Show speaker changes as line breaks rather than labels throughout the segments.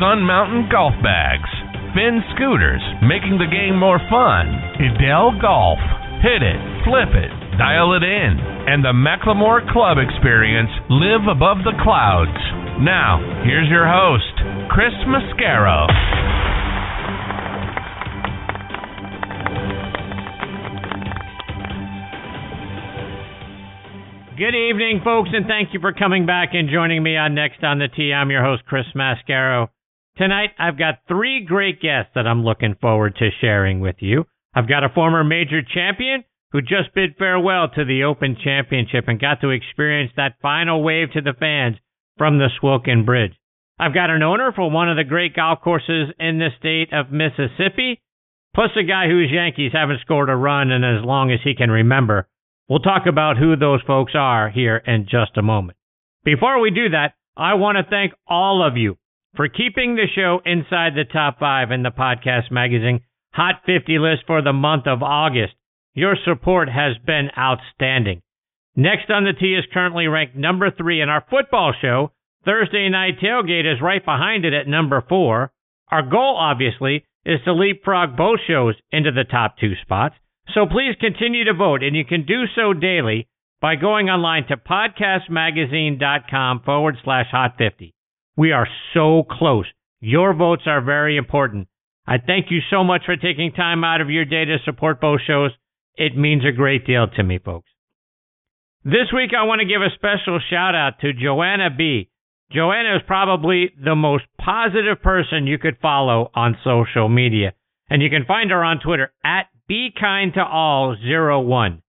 Sun Mountain Golf Bags. Finn Scooters, making the game more fun. Edel Golf. Hit it, flip it, dial it in. And the McLemore Club experience, live above the clouds. Now, here's your host, Chris Mascaro.
Good evening, folks, and thank you for coming back and joining me on Next on the Tee. I'm your host, Chris Mascaro. Tonight, I've got three great guests that I'm looking forward to sharing with you. I've got a former major champion who just bid farewell to the Open Championship and got to experience that final wave to the fans from the Swilken Bridge. I've got an owner for one of the great golf courses in the state of Mississippi, plus a guy whose Yankees haven't scored a run in as long as he can remember. We'll talk about who those folks are here in just a moment. Before we do that, I want to thank all of you for keeping the show inside the top five in the podcast magazine Hot 50 list for the month of August. Your support has been outstanding. Next on the Tee is currently ranked number three in our football show. Thursday Night Tailgate is right behind it at number four. Our goal, obviously, is to leapfrog both shows into the top two spots. So please continue to vote, and you can do so daily by going online to podcastmagazine.com forward slash hot 50. We are so close. Your votes are very important. I thank you so much for taking time out of your day to support both shows. It means a great deal to me, folks. This week, I want to give a special shout out to Joanna B. Joanna is probably the most positive person you could follow on social media. And you can find her on Twitter at be Kind to All Zero One.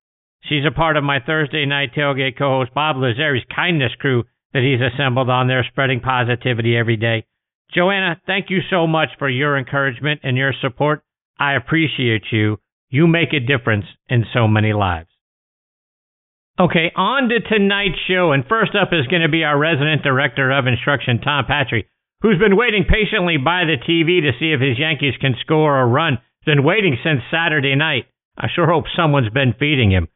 She's a part of my Thursday night tailgate co-host Bob Lazari's kindness crew that he's assembled on there, spreading positivity every day. Joanna, thank you so much for your encouragement and your support. I appreciate you. You make a difference in so many lives. Okay, on to tonight's show, and first up is going to be our resident director of instruction, Tom Patri, who's been waiting patiently by the TV to see if his Yankees can score a run been waiting since Saturday night. I sure hope someone's been feeding him.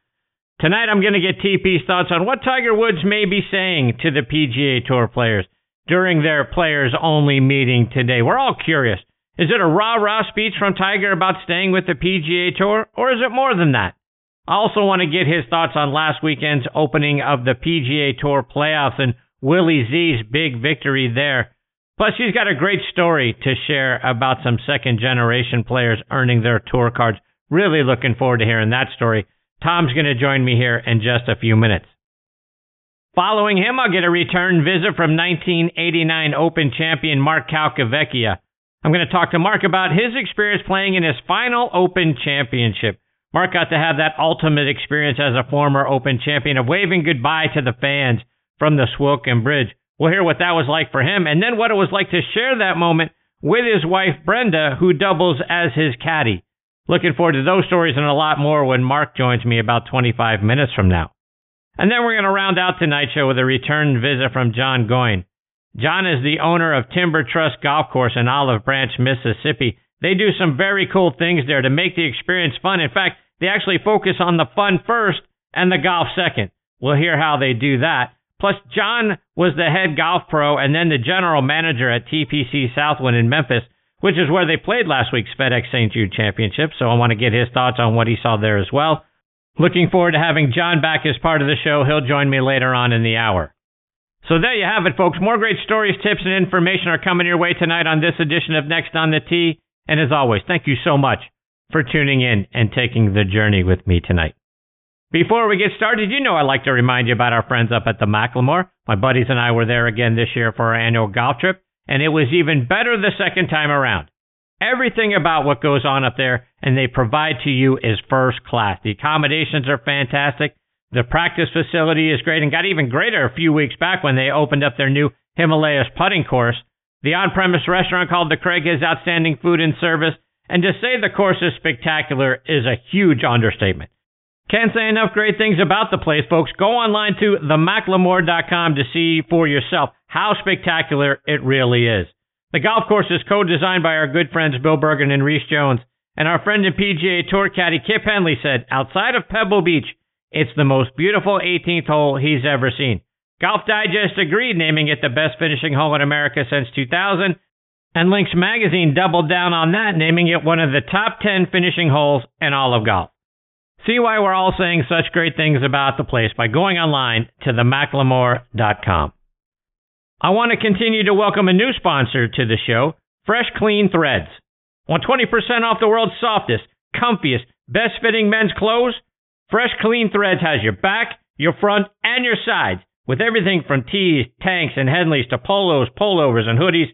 Tonight I'm going to get TP's thoughts on what Tiger Woods may be saying to the PGA Tour players during their players only meeting today. We're all curious. Is it a rah rah speech from Tiger about staying with the PGA Tour, or is it more than that? I also want to get his thoughts on last weekend's opening of the PGA Tour playoffs and Willie Z's big victory there. Plus, he's got a great story to share about some second generation players earning their tour cards. Really looking forward to hearing that story. Tom's going to join me here in just a few minutes. Following him, I'll get a return visit from 1989 Open champion Mark Calcavecchia. I'm going to talk to Mark about his experience playing in his final Open championship. Mark got to have that ultimate experience as a former Open champion of waving goodbye to the fans from the Swilken Bridge. We'll hear what that was like for him and then what it was like to share that moment with his wife, Brenda, who doubles as his caddy. Looking forward to those stories and a lot more when Mark joins me about 25 minutes from now. And then we're going to round out tonight's show with a return visit from Jon Goin. Jon is the owner of Timber Truss Golf Course in Olive Branch, Mississippi. They do some very cool things there to make the experience fun. In fact, they actually focus on the fun first and the golf second. We'll hear how they do that. Plus, Jon was the head golf pro and then the general manager at TPC Southwind in Memphis, which is where they played last week's FedEx St. Jude Championship. So I want to get his thoughts on what he saw there as well. Looking forward to having Jon back as part of the show. He'll join me later on in the hour. So there you have it, folks. More great stories, tips, and information are coming your way tonight on this edition of Next on the Tee. And as always, thank you so much for tuning in and taking the journey with me tonight. Before we get started, you know I like to remind you about our friends up at the McLemore. My buddies and I were there again this year for our annual golf trip, and it was even better the second time around. Everything about what goes on up there and they provide to you is first class. The accommodations are fantastic. The practice facility is great and got even greater a few weeks back when they opened up their new Himalayas putting course. The on premise restaurant called The Craig has outstanding food and service, and to say the course is spectacular is a huge understatement. Can't say enough great things about the place, folks. Go online to themclemore.com to see for yourself how spectacular it really is. The golf course is co-designed by our good friends Bill Bergin and Rees Jones, and our friend and PGA Tour caddy Kip Henley said, outside of Pebble Beach, it's the most beautiful 18th hole he's ever seen. Golf Digest agreed, naming it the best finishing hole in America since 2000, and Links Magazine doubled down on that, naming it one of the top 10 finishing holes in all of golf. See why we're all saying such great things about the place by going online to themclemore.com. I want to continue to welcome a new sponsor to the show, Fresh Clean Threads. Want 20% off the world's softest, comfiest, best fitting men's clothes? Fresh Clean Threads has your back, your front, and your sides with everything from tees, tanks, and Henleys to polos, pullovers, and hoodies.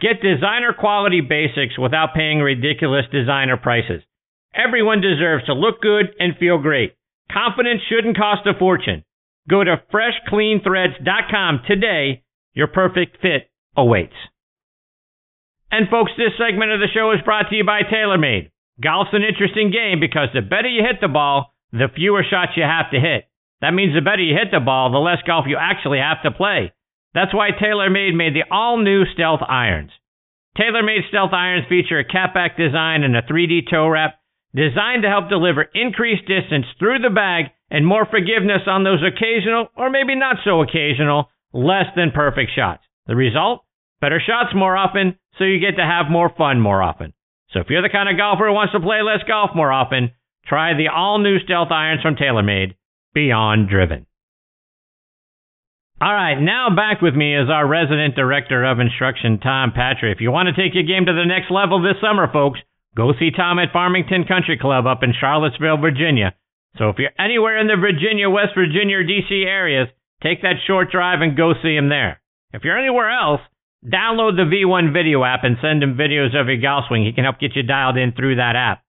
Get designer quality basics without paying ridiculous designer prices. Everyone deserves to look good and feel great. Confidence shouldn't cost a fortune. Go to freshcleanthreads.com today. Your perfect fit awaits. And folks, this segment of the show is brought to you by TaylorMade. Golf's an interesting game because the better you hit the ball, the fewer shots you have to hit. That means the better you hit the ball, the less golf you actually have to play. That's why TaylorMade made the all-new Stealth Irons. TaylorMade Stealth Irons feature a cap back design and a 3D toe wrap designed to help deliver increased distance through the bag and more forgiveness on those occasional, or maybe not so occasional, less than perfect shots. The result? Better shots more often, so you get to have more fun more often. So if you're the kind of golfer who wants to play less golf more often, try the all-new Stealth Irons from TaylorMade, Beyond Driven. All right, now back with me is our resident director of instruction, Tom Patri. If you want to take your game to the next level this summer, folks, Go see Tom at Farmington Country Club up in Charlottesville, Virginia. So if you're anywhere in the Virginia, West Virginia, or DC areas, take that short drive and go see him there. If you're anywhere else, download the V1 video app and send him videos of your golf swing. He can help get you dialed in through that app.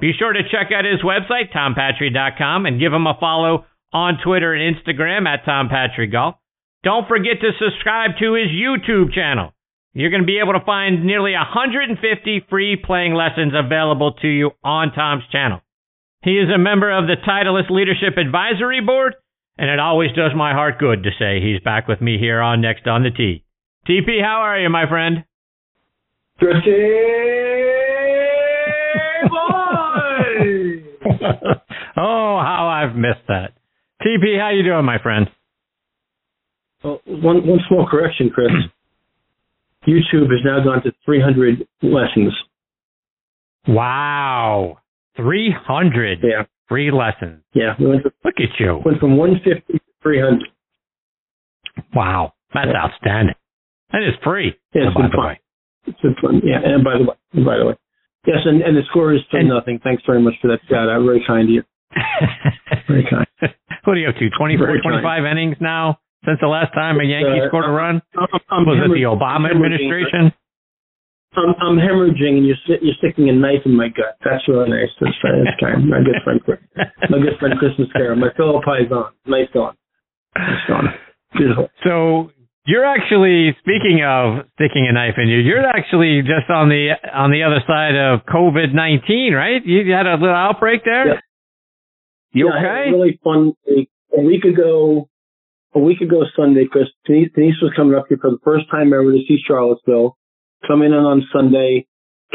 Be sure to check out his website, tompatri.com, and give him a follow on Twitter and Instagram at tompatrigolf. Don't forget to subscribe to his YouTube channel. You're going to be able to find nearly 150 free playing lessons available to you on Tom's channel. He is a member of the Titleist Leadership Advisory Board, and it always does my heart good to say he's back with me here on Next on the Tee. TP, how are you, my friend?
Christy boy!
oh, how I've missed that. TP, how you doing, my friend?
Well, one one small correction, Chris. YouTube has now gone to 300 lessons.
Wow. 300
yeah.
Free lessons.
Yeah. We went to,
Look at you.
Went from 150 to 300.
Wow. That's yeah. outstanding. That is free.
Yeah,
oh, by the
fun.
way.
It's been fun. Yeah. And by the way, by the way. Yes, and, and the score is 10 nothing. Thanks very much for that Scott. I'm Very kind to you. very kind.
what are you up to? 24, 25 innings now? since the last time a Yankee uh, scored a run?
I'm, I'm
was it the Obama administration?
I'm, I'm hemorrhaging and you're you're sticking a knife in my gut. That's really nice. That's, that's kind. My good friend, my good friend Christmas Carol, my fellow Paisan. Nice going. Nice going. Beautiful.
So you're actually speaking of sticking a knife in you. You're actually just on the on the other side of COVID nineteen, right? You had a little outbreak there.
Yep.
You
yeah,
okay?
really fun. Week. A week ago, a week ago Sunday, Chris, Denise, Denise was coming up here for the first time ever to see Charlottesville. Coming in on Sunday,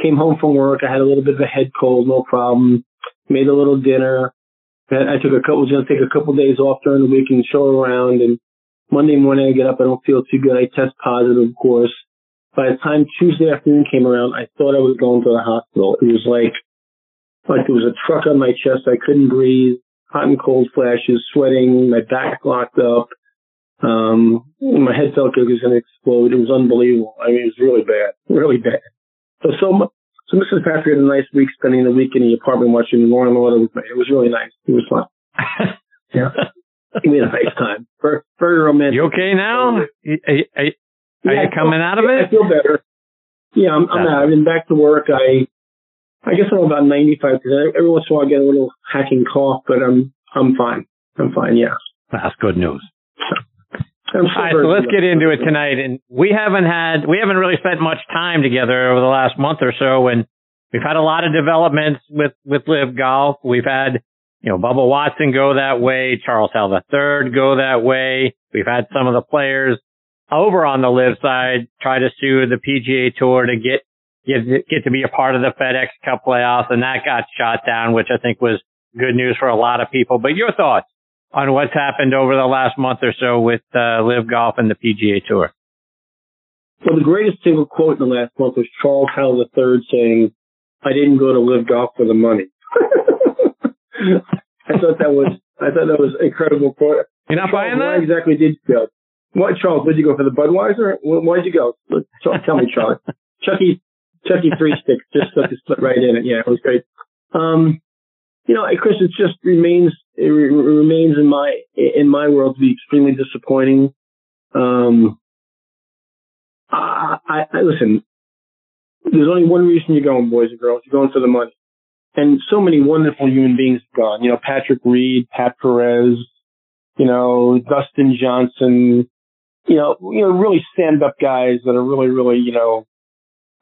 came home from work. I had a little bit of a head cold, no problem. Made a little dinner. I took a couple, was going to take a couple days off during the week and show around. And Monday morning I get up, I don't feel too good. I test positive, of course. By the time Tuesday afternoon came around, I thought I was going to the hospital. It was like, like there was a truck on my chest. I couldn't breathe. Hot and cold flashes, sweating, my back locked up. Um, my head felt like it was going to explode. It was unbelievable. I mean, it was really bad, really bad. So, so, so Mrs. Patri had a nice week spending the week in the apartment watching Law and Order with me. It was really nice. It was fun. yeah. We had a nice time. Very, very romantic.
You okay now? Are, you, are, are yeah, you coming out of it?
I feel better. Yeah, I'm, I'm out. I've been back to work. I, I guess I'm about 95%. Every once in a while I get a little hacking cough, but I'm, I'm fine. I'm fine. Yeah.
That's good news. All right, so let's get into it tonight. And we haven't had, we haven't really spent much time together over the last month or so. And we've had a lot of developments with, with LIV Golf. We've had, you know, Bubba Watson go that way, Charles Howell III go that way. We've had some of the players over on the Live side try to sue the PGA Tour to get, get, get to be a part of the FedEx Cup playoffs. And that got shot down, which I think was good news for a lot of people. But your thoughts? On what's happened over the last month or so with uh, LIV Golf and the PGA Tour?
Well, the greatest single quote in the last month was Charles Howell III saying, "I didn't go to LIV Golf for the money." I thought that was I thought that was an incredible quote.
You're not
Charles,
buying that?
Why exactly did you go? What, Charles? Did you go for the Budweiser? Why'd you go? Tell me, Charlie. Chucky, Chucky Three Sticks just took the split right in it. Yeah, it was great. Um, you know, Chris, it just remains it re- remains in my in my world to be extremely disappointing. Um, I, I, I listen. There's only one reason you're going, boys and girls. You're going for the money. And so many wonderful human beings have gone. You know, Patrick Reed, Pat Perez, you know, Dustin Johnson. You know, you know, really stand up guys that are really, really, you know,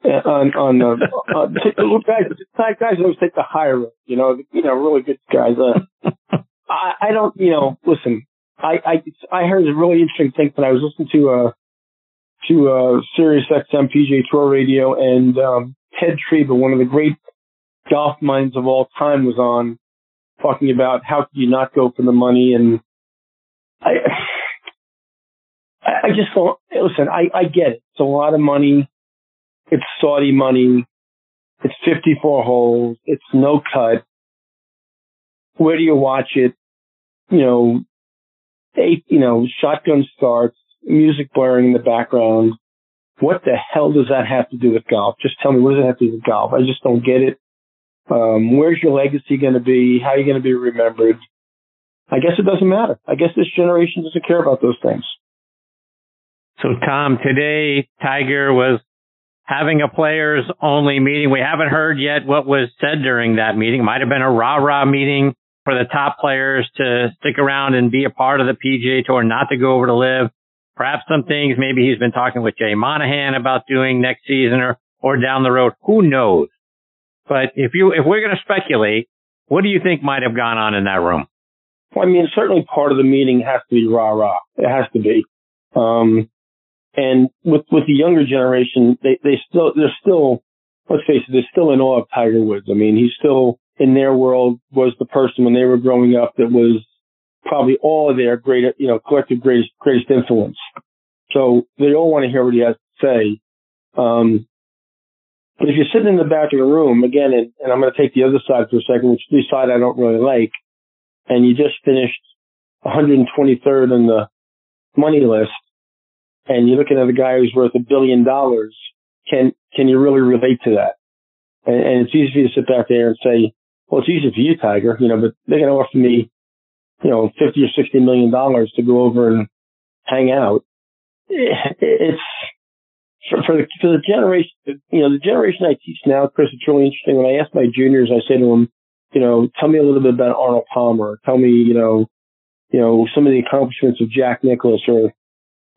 on on the uh, uh, guys guys always take the higher road. You know, you know, really good guys. Uh, I, I don't, you know, listen. I I I heard a really interesting thing when I was listening to uh to uh Sirius XM PGA Tour Radio and um Ted Tryba, one of the great golf minds of all time, was on talking about how could you not go for the money and I I just don't listen. I I get it. It's a lot of money it's Saudi money. It's 54 holes. It's no cut. Where do you watch it? You know, eight, you know, shotgun starts, music blaring in the background. What the hell does that have to do with golf? Just tell me, what does it have to do with golf? I just don't get it. Um, where's your legacy going to be? How are you going to be remembered? I guess it doesn't matter. I guess this generation doesn't care about those things.
So, Tom, today Tiger was having a players only meeting. We haven't heard yet what was said during that meeting. Might have been a rah rah meeting for the top players to stick around and be a part of the PGA Tour, not to go over to LIV. Perhaps some things maybe he's been talking with Jay Monahan about doing next season or, or down the road. Who knows? But if you, if we're going to speculate, what do you think might have gone on in that room?
Well, I mean, certainly part of the meeting has to be rah rah. It has to be. Um, and with with the younger generation, they they still they're still let's face it, they're still in awe of Tiger Woods. I mean, he's still in their world was the person when they were growing up that was probably all of their great you know collective greatest greatest influence. So they all want to hear what he has to say. Um, but if you're sitting in the back of the room again, and, and I'm going to take the other side for a second, which the side I don't really like, and you just finished 123rd in the money list, and you're looking at a guy who's worth a billion dollars, can can you really relate to that? And, and it's easy for you to sit back there and say, well, it's easy for you, Tiger, you know, but they're going to offer me, you know, fifty or sixty million dollars to go over and hang out. Eh, it's for, for the for the generation, you know, the generation I teach now, Chris. It's really interesting. When I ask my juniors, I say to them, you know, tell me a little bit about Arnold Palmer. Tell me, you know, you know, some of the accomplishments of Jack Nicklaus or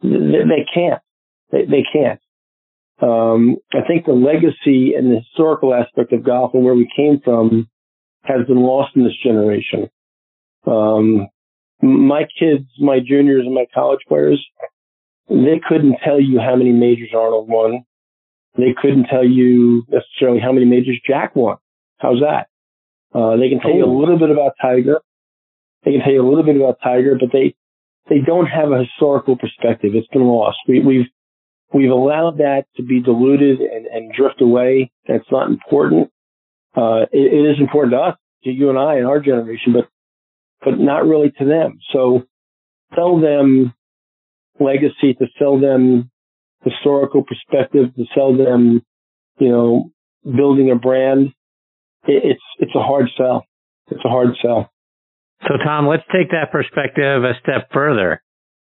they can't. They, they can't. Um, I think the legacy and the historical aspect of golf and where we came from has been lost in this generation. Um, my kids, my juniors and my college players, they couldn't tell you how many majors Arnold won. They couldn't tell you necessarily how many majors Jack won. How's that? Uh, they can tell you a little bit about Tiger. They can tell you a little bit about Tiger, but they, they don't have a historical perspective. It's been lost. We, we've we've allowed that to be diluted and, and drift away. That's not important. Uh, it, it is important to us, to you and I, and our generation, but but not really to them. So sell them legacy, to sell them historical perspective, to sell them, you know, building a brand. It, it's it's a hard sell. It's a hard sell.
So Tom, let's take that perspective a step further.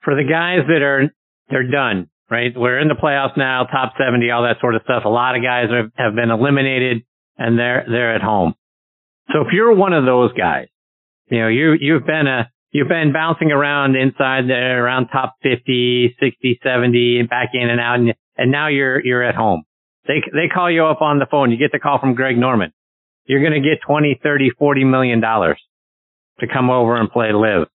For the guys that are they're done, right? We're in the playoffs now, top 70, all that sort of stuff. A lot of guys have, have been eliminated and they're they're at home. So if you're one of those guys, you know, you you've been a you've been bouncing around inside there around top 50, 60, 70 and back in and out. And, and now you're, you're at home. They, they call you up on the phone. You get the call from Greg Norman. You're going to get 20, 30, 40 million dollars to come over and play LIV.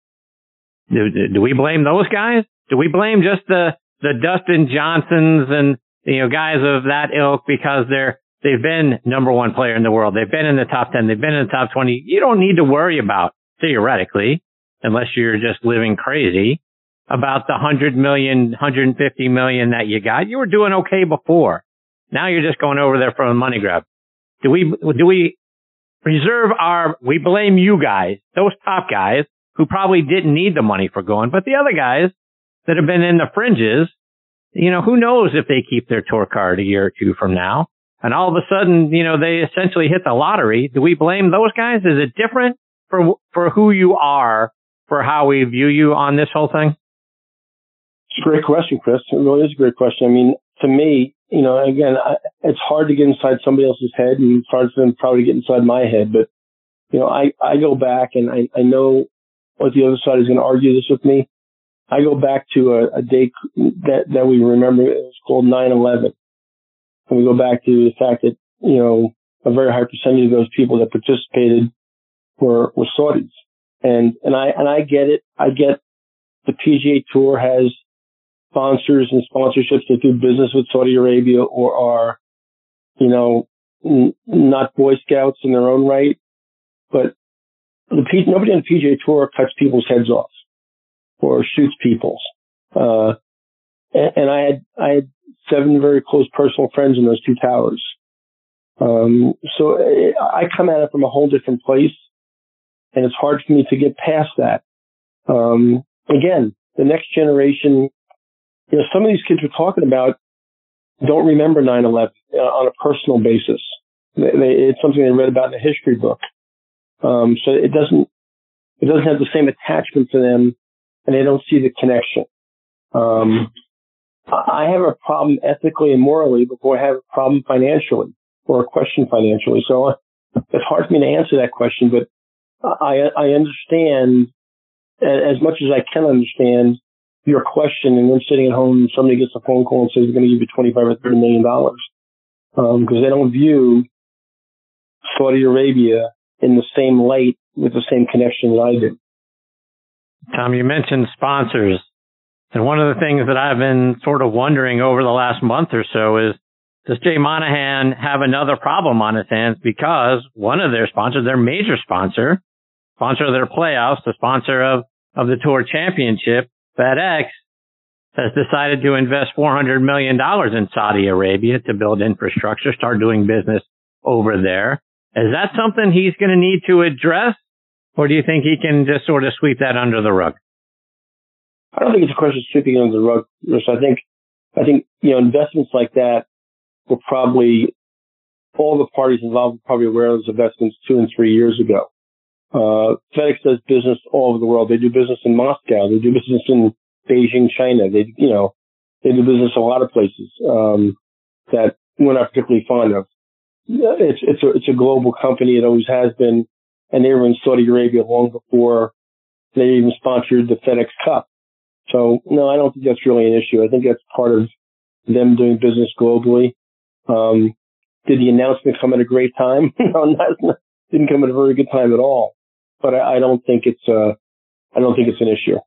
Do, do we blame those guys? Do we blame just the, the Dustin Johnsons and, you know, guys of that ilk because they're, they've been number one player in the world. They've been in the top 10. They've been in the top 20. You don't need to worry about theoretically, unless you're just living crazy about the 100 million, 150 million that you got. You were doing okay before. Now you're just going over there for a money grab. Do we, do we reserve our, we blame you guys, those top guys who probably didn't need the money for going, but the other guys that have been in the fringes, you know, who knows if they keep their tour card a year or two from now. And all of a sudden, you know, they essentially hit the lottery. Do we blame those guys? Is it different for, for who you are, for how we view you on this whole thing?
It's a great question, Chris. It really is a great question. I mean, to me, you know, again, I, it's hard to get inside somebody else's head and it's hard for them probably to get inside my head, but you know, I, I go back and I, I know what the other side is going to argue this with me. I go back to a, a day that, that we remember. It was called 9-11. And we go back to the fact that, you know, a very high percentage of those people that participated were, were Saudis. And, and I, and I get it. I get the PGA Tour has sponsors and sponsorships that do business with Saudi Arabia or are, you know, n- not Boy Scouts in their own right, but the P- nobody on the PGA Tour cuts people's heads off or shoots people's. Uh, and, and I had I had seven very close personal friends in those two towers. Um, so it, I come at it from a whole different place, and it's hard for me to get past that. Um, again, the next generation, you know, some of these kids we're talking about don't remember 9/11 uh, on a personal basis. They, it's something they read about in a history book. Um, so it doesn't, it doesn't have the same attachment to them and they don't see the connection. Um, I have a problem ethically and morally before I have a problem financially or a question financially. So uh, it's hard for me to answer that question, but I, I understand as much as I can understand your question and then sitting at home and somebody gets a phone call and says, they're going to give you 25 or 30 million dollars. Um, cause they don't view Saudi Arabia in the same light with the same connection that I do.
Tom, you mentioned sponsors. And one of the things that I've been sort of wondering over the last month or so is, does Jay Monahan have another problem on his hands because one of their sponsors, their major sponsor, sponsor of their playoffs, the sponsor of, of the tour championship, FedEx, has decided to invest $400 million in Saudi Arabia to build infrastructure, start doing business over there. Is that something he's going to need to address? Or do you think he can just sort of sweep that under the rug?
I don't think it's a question of sweeping under the rug. I think, I think, you know, investments like that were probably, all the parties involved were probably aware of those investments two and three years ago. Uh, FedEx does business all over the world. They do business in Moscow. They do business in Beijing, China. They, you know, they do business in a lot of places, um, that we're not particularly fond of it's it's a it's a global company. It always has been, and they were in Saudi Arabia long before they even sponsored the FedEx Cup. So no, I don't think that's really an issue. I think that's part of them doing business globally. Um, did the announcement come at a great time? no, not, didn't come at a very good time at all. But I, I don't think it's uh, I don't think it's an issue.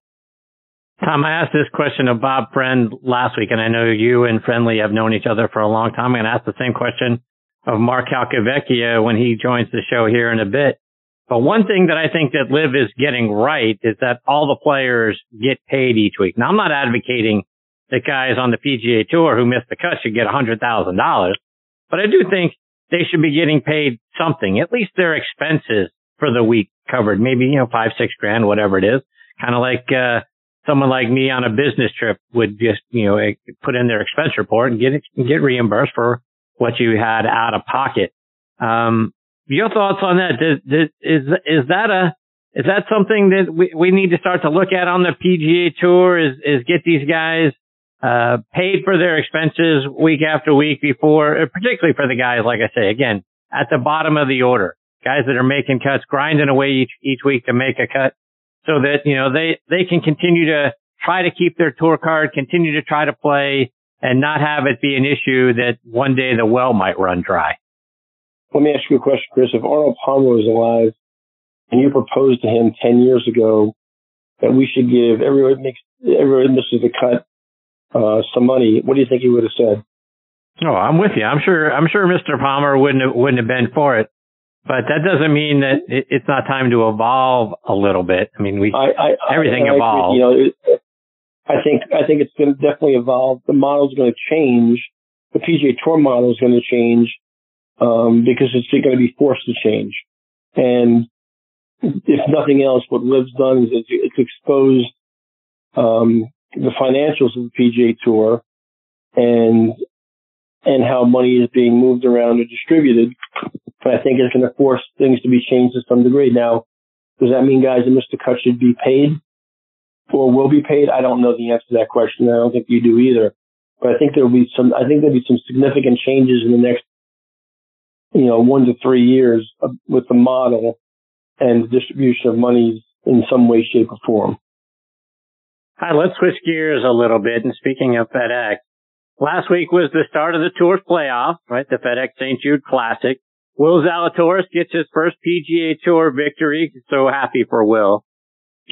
Tom, I asked this question of Bob Friend last week, and I know you and Friendly have known each other for a long time. I'm going to ask the same question of Mark Calcavecchia when he joins the show here in a bit. But one thing that I think that LIV is getting right is that all the players get paid each week. Now I'm not advocating that guys on the PGA tour who missed the cut should get $100,000, but I do think they should be getting paid something, at least their expenses for the week covered, maybe, you know, five, six grand, whatever it is. Kind of like, uh, someone like me on a business trip would just, you know, put in their expense report and get, get reimbursed for what you had out of pocket. Um, your thoughts on that? Does, is is that a is that something that we, we need to start to look at on the PGA Tour? Is is get these guys uh, paid for their expenses week after week before, uh, particularly for the guys, like I say, again, at the bottom of the order, guys that are making cuts, grinding away each each week to make a cut. so that, you know, they, they can continue to try to keep their tour card, continue to try to play and not have it be an issue that one day the well might run dry.
Let me ask you a question, Chris. If Arnold Palmer was alive and you proposed to him 10 years ago that we should give everyone makes, everyone misses the cut, uh, some money, what do you think he would have said?
Oh, I'm with you. I'm sure, I'm sure Mr. Palmer wouldn't have, wouldn't have been for it. But that doesn't mean that it's not time to evolve a little bit. I mean, we I, I, everything I, evolves.
You know, it, I think I think it's going to definitely evolve. The model is going to change. The PGA Tour model is going to change um, because it's going to be forced to change. And if nothing else, what LIV's done is it's, it's exposed um, the financials of the PGA Tour and and how money is being moved around or distributed. But I think it's going to force things to be changed to some degree. Now, does that mean guys that Mr. cut should be paid? or will be paid? I don't know the answer to that question. I don't think you do either. But I think there'll be some. I think there'll be some significant changes in the next, you know, one to three years with the model and the distribution of monies in some way, shape, or form.
Hi, let's switch gears a little bit. And speaking of FedEx, last week was the start of the Tour's playoff, right? The FedEx St. Jude Classic. Will Zalatoris gets his first PGA Tour victory. So happy for Will.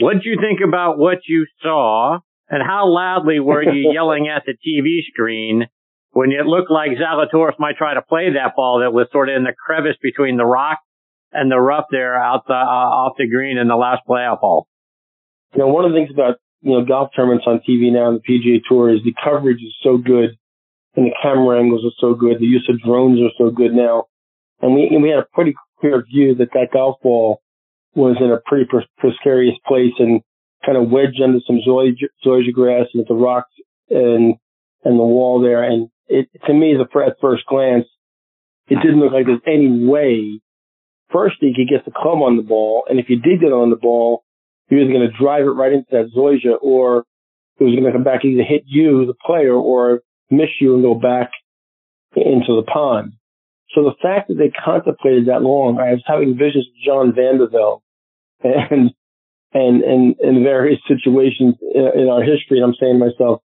What did you think about what you saw, and how loudly were you yelling at the TV screen when it looked like Zalatoris might try to play that ball that was sort of in the crevice between the rock and the rough there out the, uh, off the green in the last playoff hole?
You know, one of the things about you know golf tournaments on TV now and the PGA Tour is the coverage is so good, and the camera angles are so good. The use of drones are so good now, and we and we had a pretty clear view that that golf ball was in a pretty precarious place and kind of wedged under some zoysia, grass and the rocks and and the wall there. And it to me, the at first glance, it didn't look like there's any way. First, he could get the club on the ball, and if you did get on the ball, he was going to drive it right into that zoysia, or it was going to come back either hit you, the player, or miss you and go back into the pond. So the fact that they contemplated that long, I was having visions of John van de and and and in various situations in our history. And I'm saying to myself,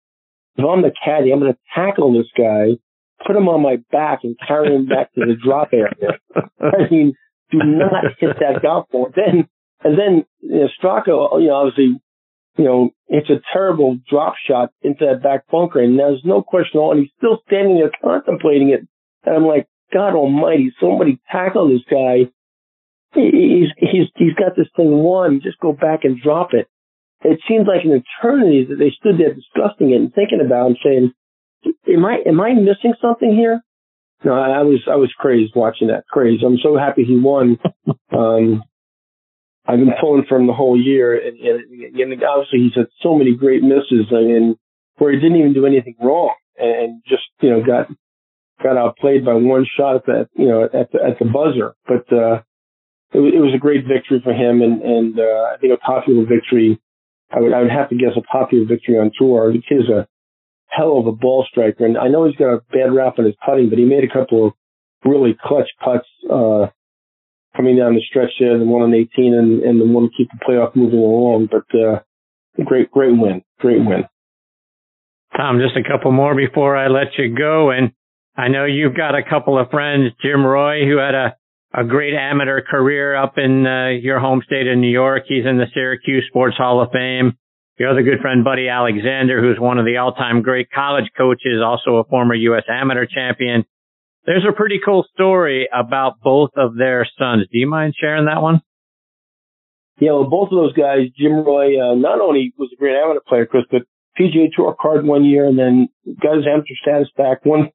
if I'm the caddy, I'm going to tackle this guy, put him on my back, and carry him back to the drop area. I mean, do not hit that golf ball. Then and then you know, Straka, you know, obviously, you know, it's a terrible drop shot into that back bunker, and there's no question at all. And he's still standing there contemplating it. And I'm like, God Almighty, somebody tackle this guy he's he's he's got this thing won. Just go back and drop it. It seems like an eternity that they stood there discussing it and thinking about it and saying, "Am I am I missing something here?" No, I was I was crazed watching that. Crazed. I'm so happy he won. um, I've been pulling for him the whole year, and, and, and obviously he's had so many great misses. I mean, where he didn't even do anything wrong, and just you know got got outplayed by one shot at that you know at the at the buzzer. But uh, it, it was a great victory for him, and and uh, I think a popular victory. I would I would have to guess a popular victory on tour. The kid is a hell of a ball striker, and I know he's got a bad rap on his putting, but he made a couple of really clutch putts uh, coming down the stretch there, the one on 18 and, and the one to keep the playoff moving along. But uh, great, great win, great win.
Tom, just a couple more before I let you go, and I know you've got a couple of friends, Jim Roy, who had a a great amateur career up in uh, your home state of New York. He's in the Syracuse Sports Hall of Fame. Your other good friend, Buddy Alexander, who's one of the all-time great college coaches, also a former U.S. amateur champion. There's a pretty cool story about both of their sons. Do you mind sharing that one?
Yeah, well, both of those guys, Jim Roy, uh, not only was a great amateur player, Chris, but PGA Tour card one year and then got his amateur status back. One,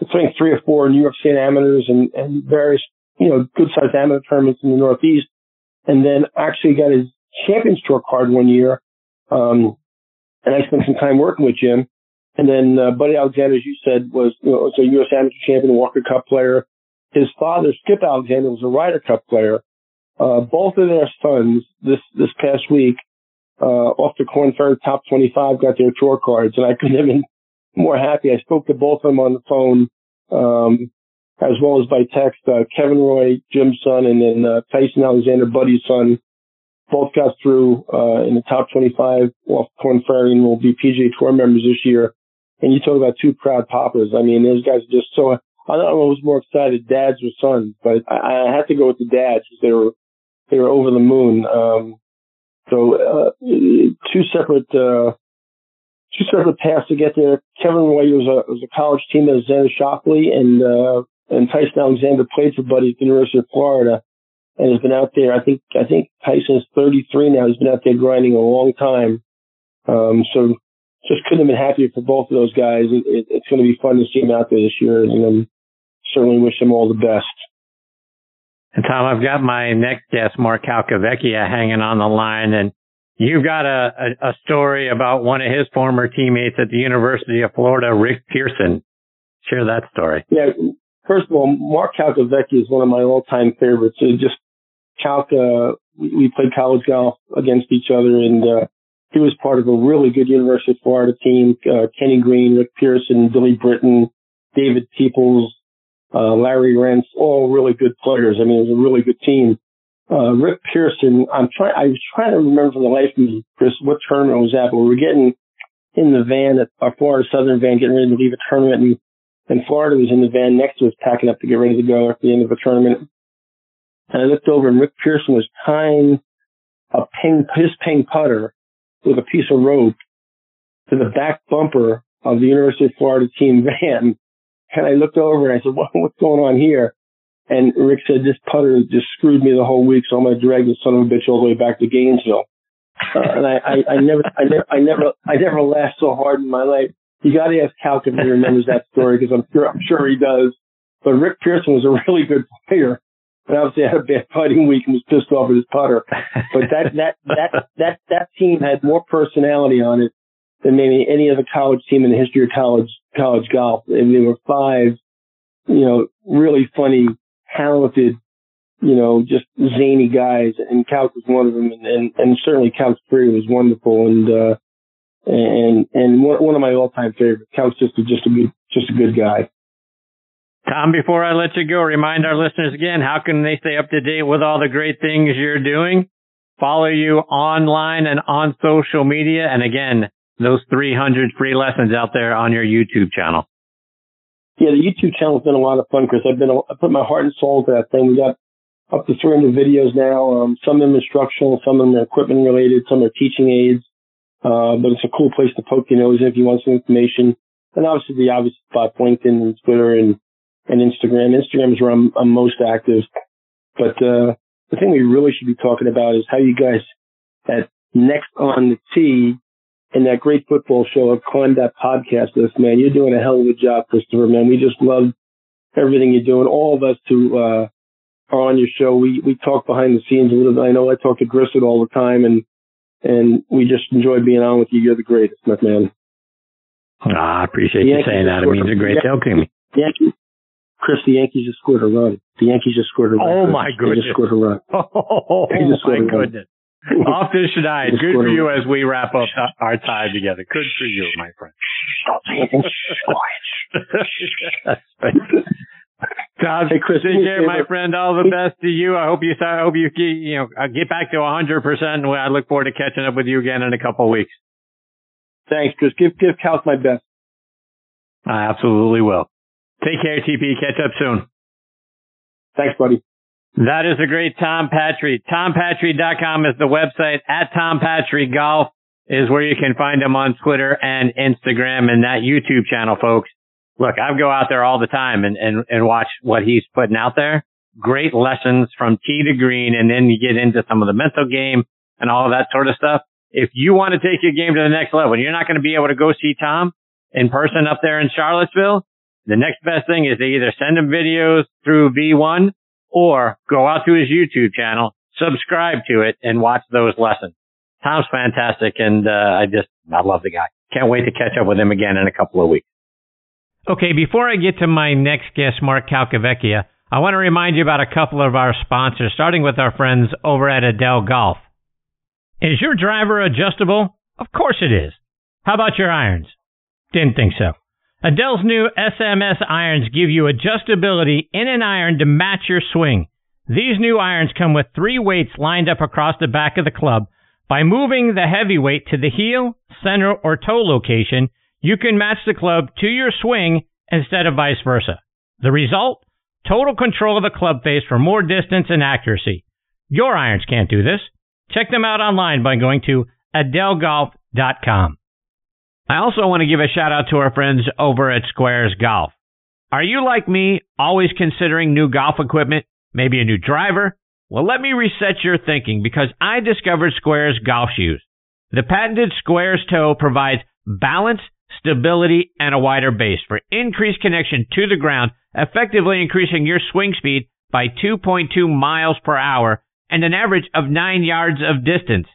I think, three or four New York State amateurs and, and various you know, good sized amateur tournaments in the Northeast, and then actually got his Champions Tour card one year. Um, and I spent some time working with Jim. And then uh, Buddy Alexander, as you said, was you know, was a U.S. Amateur champion, Walker Cup player. His father, Skip Alexander, was a Ryder Cup player. Uh, both of their sons this this past week, uh, off the Korn Ferry Top 25, got their tour cards, and I couldn't have been more happy. I spoke to both of them on the phone. Um, as well as by text. Uh, Kevin Roy, Jim's son, and then uh, Tyson Alexander, Buddy's son. both got through uh, in the top 25 off Korn Ferry and will be PGA Tour members this year. And you talk about two proud papas. I mean, those guys are just so. I don't know who was more excited, dads or sons, but I, I had to go with the dads because they were they were over the moon. Um, so uh, two separate uh, two separate paths to get there. Kevin Roy was a was a college team at Xander Schauffele, and uh, and Tyson Alexander played for Buddy at the University of Florida and has been out there. I think I think Tyson's 33 now. He's been out there grinding a long time. Um, so just couldn't have been happier for both of those guys. It, it, it's going to be fun to see them out there this year, and um, certainly wish them all the best.
And Tom, I've got my next guest, Mark Calcavecchia, hanging on the line, and you've got a, a, a story about one of his former teammates at the University of Florida, Rick Pearson. Share that story.
Yeah, first of all, Mark Calcavecchia is one of my all-time favorites. It just Calca, we played college golf against each other, and uh, he was part of a really good University of Florida team. Uh, Kenny Green, Rick Pearson, Billy Britton, David Peoples, uh, Larry Rentz, all really good players. I mean, it was a really good team. Uh, Rick Pearson, I'm trying, I was trying to remember from the life of me, Chris, what tournament was that, but we were getting in the van at our Florida Southern van, getting ready to leave a tournament, and, and Florida was in the van next to us, packing up to get ready to go at the end of the tournament. And I looked over and Rick Pearson was tying a ping, his ping putter with a piece of rope to the back bumper of the University of Florida team van. And I looked over and I said, what, what's going on here? And Rick said, this putter just screwed me the whole week. So I'm going to drag this son of a bitch all the way back to Gainesville. Uh, and I, I, I never, I never, I never, I never laughed so hard in my life. You got to ask Cal if he remembers that story because I'm sure, I'm sure he does. But Rick Pearson was a really good player but obviously had a bad fighting week and was pissed off at his putter. But that that that that that team had more personality on it than maybe any other college team in the history of college college golf. And there were five, you know, really funny, talented, you know, just zany guys, and Couch was one of them, and and, and certainly Couch Free was wonderful, and uh, and and one, one of my all time favorites. Couch just a, just a good just a good guy.
Tom, before I let you go, remind our listeners again, how can they stay up to date with all the great things you're doing? Follow you online and on social media. And again, those 300 free lessons out there on your YouTube channel.
Yeah, the YouTube channel's been a lot of fun, Chris. I've been, I put my heart and soul into that thing. We got up to 300 videos now. Um, some of them instructional, some of them are equipment related, some are teaching aids. Uh, but it's a cool place to poke your nose in if you want some information. And obviously the obvious spot, LinkedIn and Twitter and and Instagram. Instagram is where I'm, I'm most active. But uh, the thing we really should be talking about is how you guys at Next on the Tee and that great football show have climbed that podcast list, man. You're doing a hell of a job, Christopher, man. We just love everything you're doing. All of us who uh, are on your show, we, we talk behind the scenes a little bit. I know I talk to Grissom all the time, and and we just enjoy being on with you. You're the greatest, my man.
Ah, I appreciate you saying that. It means a great deal to me.
Yankees, Chris, the Yankees just scored a run. The Yankees just scored a run.
Oh my goodness!
Oh they just scored a run.
Oh my goodness! Off this tonight. Good for you as we wrap up our time together. Good for you, my friend.
Stop saying
Tom, hey, Chris, take care, my friend. All the best to you. I hope you. I hope you. You know, get back to 100. percent and I look forward to catching up with you again in a couple of weeks.
Thanks, Chris. Give give Cal my best.
I absolutely will. Take care, TP. Catch up soon.
Thanks, buddy.
That is a great Tom Patri. TomPatri.com is the website. At Tom Patri Golf is where you can find him on Twitter and Instagram and that YouTube channel, folks. Look, I go out there all the time and, and, and watch what he's putting out there. Great lessons from tee to green. And then you get into some of the mental game and all of that sort of stuff. If you want to take your game to the next level, you're not going to be able to go see Tom in person up there in Charlottesville. The next best thing is to either send him videos through V1 or go out to his YouTube channel, subscribe to it and watch those lessons. Tom's fantastic and uh, I just I love the guy. Can't wait to catch up with him again in a couple of weeks. Okay, before I get to my next guest, Mark Calcavecchia, I want to remind you about a couple of our sponsors, starting with our friends over at Edel Golf. Is your driver adjustable? Of course it is. How about your irons? Didn't think so. Edel's new SMS irons give you adjustability in an iron to match your swing. These new irons come with three weights lined up across the back of the club. By moving the heavy weight to the heel, center, or toe location, you can match the club to your swing instead of vice versa. The result? Total control of the club face for more distance and accuracy. Your irons can't do this. Check them out online by going to edelgolf.com. I also want to give a shout out to our friends over at Squares Golf. Are you like me, always considering new golf equipment, maybe a new driver? Well, let me reset your thinking because I discovered Squares golf shoes. The patented Squares toe provides balance, stability, and a wider base for increased connection to the ground, effectively increasing your swing speed by 2.2 miles per hour and an average of 9 yards of distance.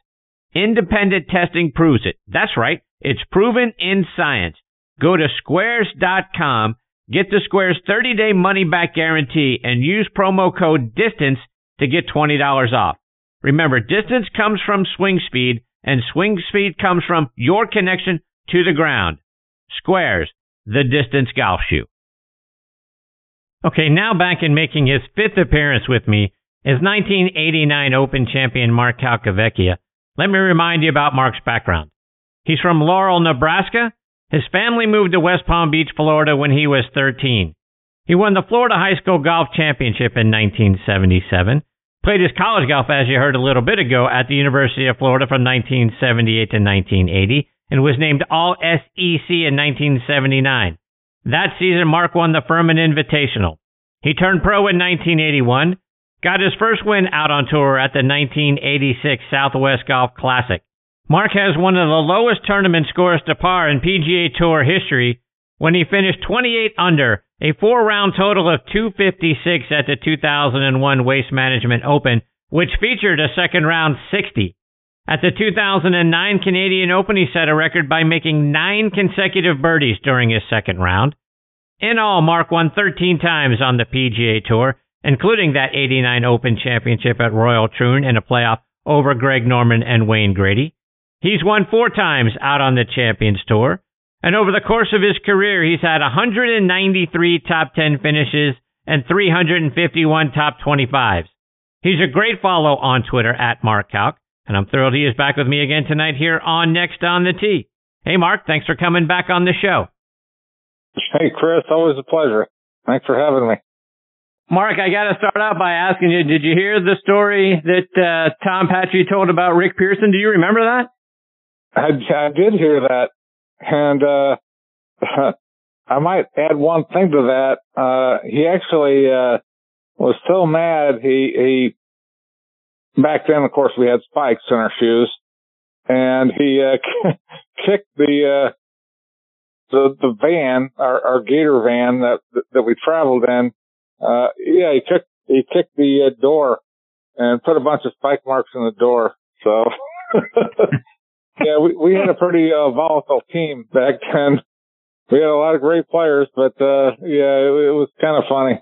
Independent testing proves it. That's right. It's proven in science. Go to squares.com, get the Squares 30 day money back guarantee, and use promo code DISTANCE to get $20 off. Remember, distance comes from swing speed, and swing speed comes from your connection to the ground. Squares, the distance golf shoe. Okay, now back in making his fifth appearance with me is 1989 Open champion Mark Calcavecchia. Let me remind you about Mark's background. He's from Laurel, Nebraska. His family moved to West Palm Beach, Florida when he was 13. He won the Florida High School Golf Championship in 1977. Played his college golf, as you heard a little bit ago, at the University of Florida from 1978 to 1980 and was named All SEC in 1979. That season, Mark won the Furman Invitational. He turned pro in 1981, got his first win out on tour at the 1986 Southwest Golf Classic. Mark has one of the lowest tournament scores to par in PGA Tour history when he finished 28 under, a four round total of 256 at the 2001 Waste Management Open, which featured a second round 60. At the 2009 Canadian Open, he set a record by making nine consecutive birdies during his second round. In all, Mark won 13 times on the PGA Tour, including that 89 Open Championship at Royal Troon in a playoff over Greg Norman and Wayne Grady. He's won four times out on the Champions Tour. And over the course of his career, he's had 193 top 10 finishes and 351 top 25s. He's a great follow on Twitter at Mark Calc, and I'm thrilled he is back with me again tonight here on Next on the Tee. Hey, Mark, thanks for coming back on the show.
Hey, Chris, always a pleasure. Thanks for having me.
Mark, I got to start out by asking you, did you hear the story that uh, Tom Patri told about Rick Pearson? Do you remember that?
I, I did hear that, and uh, I might add one thing to that. Uh, he actually uh, was so mad. He he back then, of course, we had spikes in our shoes, and he uh, kicked the uh, the the van, our, our Gator van that that we traveled in. Uh, yeah, he kicked he kicked the uh, door and put a bunch of spike marks in the door. So yeah, we, we had a pretty uh, volatile team back then. We had a lot of great players, but uh, yeah, it, it was kind of
funny.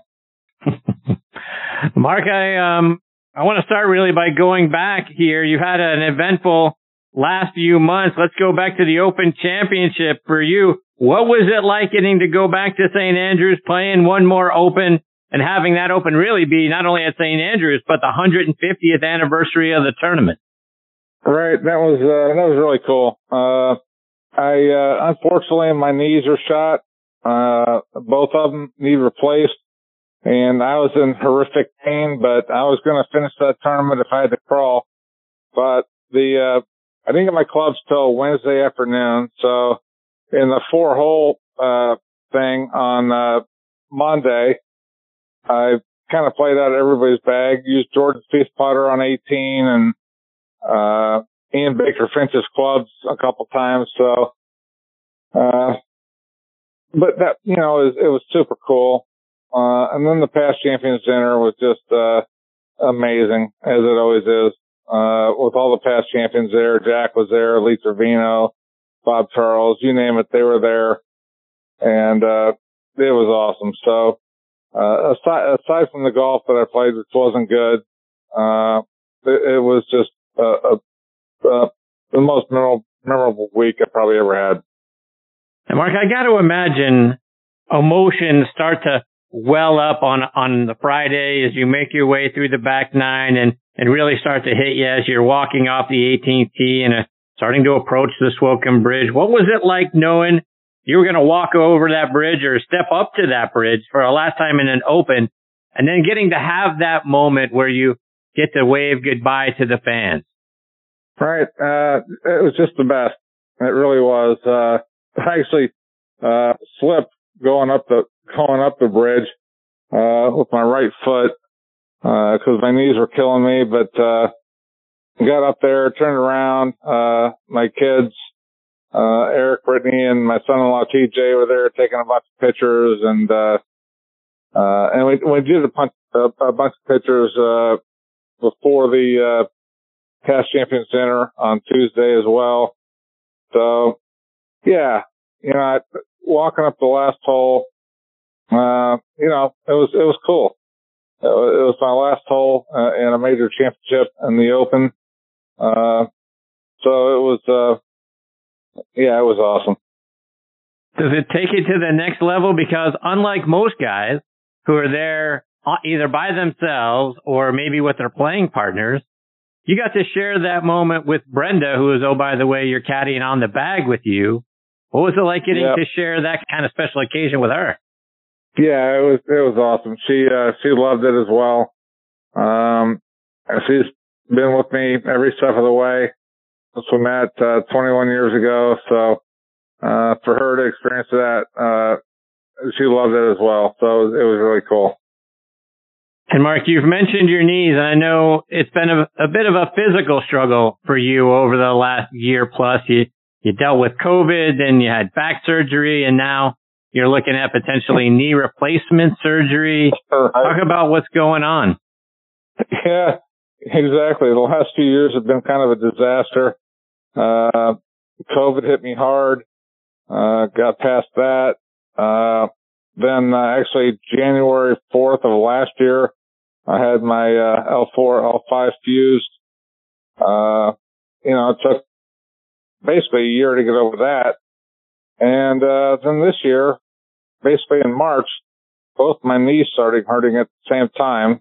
Mark, I um I want to start really by going back here. You had an eventful last few months. Let's go back to the Open Championship for you. What was it like getting to go back to St. Andrews, playing one more Open, and having that Open really be not only at St. Andrews but the 150th anniversary of the tournament?
Right. That was, uh, that was really cool. Uh, I, uh, unfortunately my knees are shot. Uh, both of them need replaced and I was in horrific pain, but I was going to finish that tournament if I had to crawl. But the, uh, I didn't get my clubs till Wednesday afternoon. So in the four hole, uh, thing on, uh, Monday, I kind of played out everybody's bag, used George Spieth putter on 18 and, uh, Ian Baker Finch's clubs a couple times. So, uh, but that, you know, it was, it was super cool. Uh, and then the past champions dinner was just, uh, amazing as it always is. Uh, with all the past champions there, Jack was there, Lee Trevino, Bob Charles, you name it, they were there. And, uh, it was awesome. So, uh, aside, aside from the golf that I played, which wasn't good, uh, it, it was just uh, uh, the most memorable, memorable week I probably ever had.
And Mark, I got to imagine emotions start to well up on on the Friday as you make your way through the back nine and and really start to hit you as you're walking off the 18th tee and uh, starting to approach the Swilcan Bridge. What was it like knowing you were going to walk over that bridge or step up to that bridge for a last time in an open and then getting to have that moment where you get to wave goodbye to the fans?
Right. Uh, it was just the best. It really was. Uh, I actually, uh, slipped going up the, going up the bridge, uh, with my right foot, uh, cause my knees were killing me, but, uh, got up there, turned around, uh, my kids, uh, Eric, Brittany, and my son-in-law TJ were there taking a bunch of pictures and, uh, uh, and we, we did a bunch, a, a bunch of pictures, uh, before the, uh, Past Champions Dinner on Tuesday as well. So, yeah, you know, I, walking up the last hole, uh, you know, it was, it was cool. It was my last hole uh, in a major championship in the Open. Uh, so it was, uh, yeah, it was awesome.
Does it take it to the next level? Because unlike most guys who are there either by themselves or maybe with their playing partners, you got to share that moment with Brenda, who is, oh, by the way, you're caddying on the bag with you. What was it like getting yep. to share that kind of special occasion with her?
Yeah, it was, it was awesome. She, uh, she loved it as well. Um, she's been with me every step of the way since we met, uh, 21 years ago. So, uh, for her to experience that, uh, she loved it as well. So it was, it was really cool.
And Mark, you've mentioned your knees, and I know it's been a, a, bit of a physical struggle for you over the last year plus. You you dealt with COVID, and you had back surgery, and now you're looking at potentially knee replacement surgery. Talk about what's going on.
Yeah, exactly. The last few years have been kind of a disaster. Uh, COVID hit me hard. Uh, got past that. Uh, then uh, actually January 4th of last year, I had my uh, L4, L5 fused. Uh, you know, it took basically a year to get over that. And uh, then this year, basically in March, both my knees started hurting at the same time,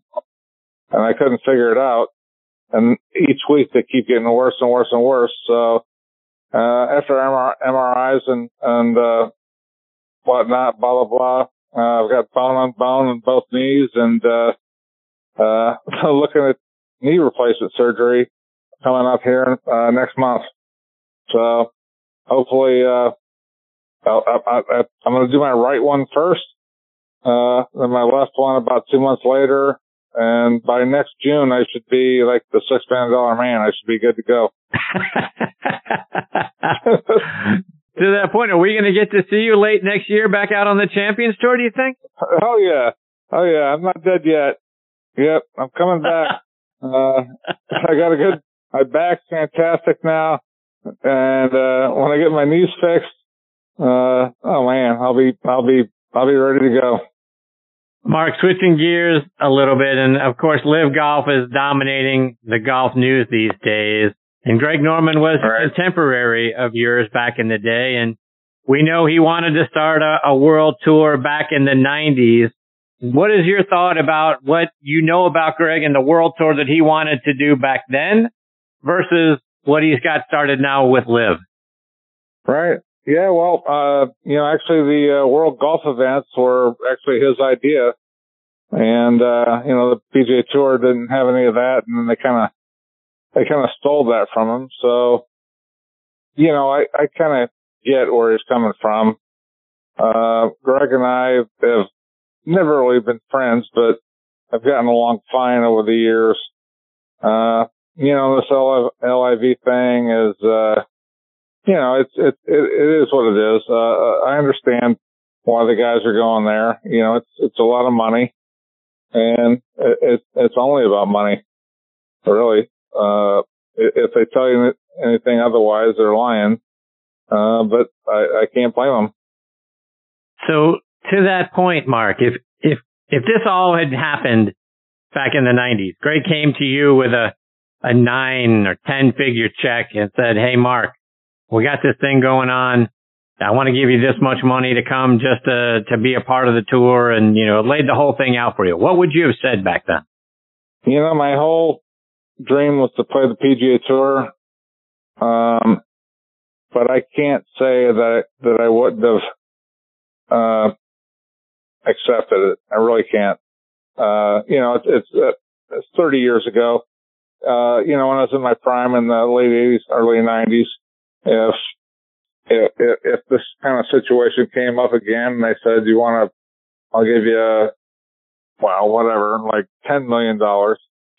and I couldn't figure it out. And each week they keep getting worse and worse and worse. So uh, after MR- MRIs and and uh, whatnot, blah blah blah, uh, I've got bone on bone in both knees, and uh, uh, looking at knee replacement surgery coming up here uh, next month. So hopefully, uh, I, am going to do my right one first, uh, then my left one about two months later. And by next June, I should be like the six million dollar man. I should be good to go.
to that point, are we going to get to see you late next year back out on the Champions Tour? Do you think?
Oh yeah, oh yeah. I'm not dead yet. Yep, I'm coming back. uh, I got a good, my back's fantastic now. And, uh, when I get my knees fixed, uh, oh man, I'll be, I'll be, I'll be ready to go.
Mark, switching gears a little bit, and of course, LIV Golf is dominating the golf news these days. And Greg Norman was right. a contemporary of yours back in the day, and we know he wanted to start a, a world tour back in the 90s. What is your thought about what you know about Greg and the world tour that he wanted to do back then versus what he's got started now with LIV?
Right. Yeah. Well, uh, you know, actually the uh, world golf events were actually his idea. And, uh, you know, the PGA Tour didn't have any of that and they kind of, they kind of stole that from him. So, you know, I, I kind of get where he's coming from. Uh, Greg and I have never really been friends, but I've gotten along fine over the years. Uh, you know, this LIV thing is, uh, you know, it's, it, it, it is what it is. Uh, I understand why the guys are going there. You know, it's, it's a lot of money and it, it it's only about money, really. Uh, if they tell you anything otherwise, they're lying. Uh, but I, I can't blame them.
So to that point, Mark, if if if this all had happened back in the '90s, Greg came to you with a a nine or ten figure check and said, "Hey, Mark, we got this thing going on. I want to give you this much money to come just to to be a part of the tour, and you know, laid the whole thing out for you. What would you have said back then?
You know, my whole dream was to play the PGA Tour. Um, but I can't say that that I wouldn't have uh, accepted it. I really can't. Uh, you know, it's it's, uh, it's 30 years ago. Uh, you know, when I was in my prime in the late 80s, early 90s, if if, if this kind of situation came up again and they said, you want to, I'll give you, a, well, whatever, like $10 million.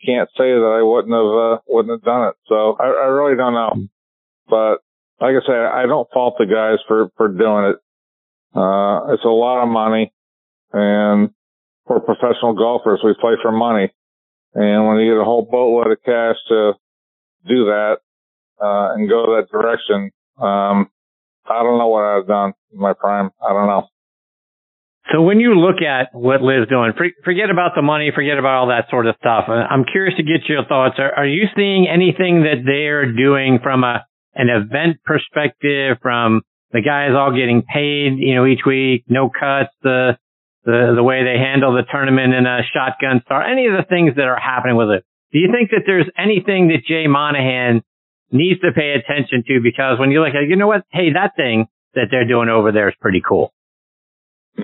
Can't say that I wouldn't have, uh, wouldn't have done it. So I, I really don't know. But like I said, I don't fault the guys for, for doing it. Uh, it's a lot of money and for professional golfers, we play for money. And when you get a whole boatload of cash to do that, uh, and go that direction, um, I don't know what I've done in my prime. I don't know.
So when you look at what LIV's doing, forget about the money, forget about all that sort of stuff. Uh, I'm curious to get your thoughts. Are, are you seeing anything that they're doing from a an event perspective, from the guys all getting paid, you know, each week, no cuts, the the the way they handle the tournament in a shotgun start, any of the things that are happening with it? Do you think that there's anything that Jay Monahan needs to pay attention to because when you look at, you know what, hey, that thing that they're doing over there is pretty cool.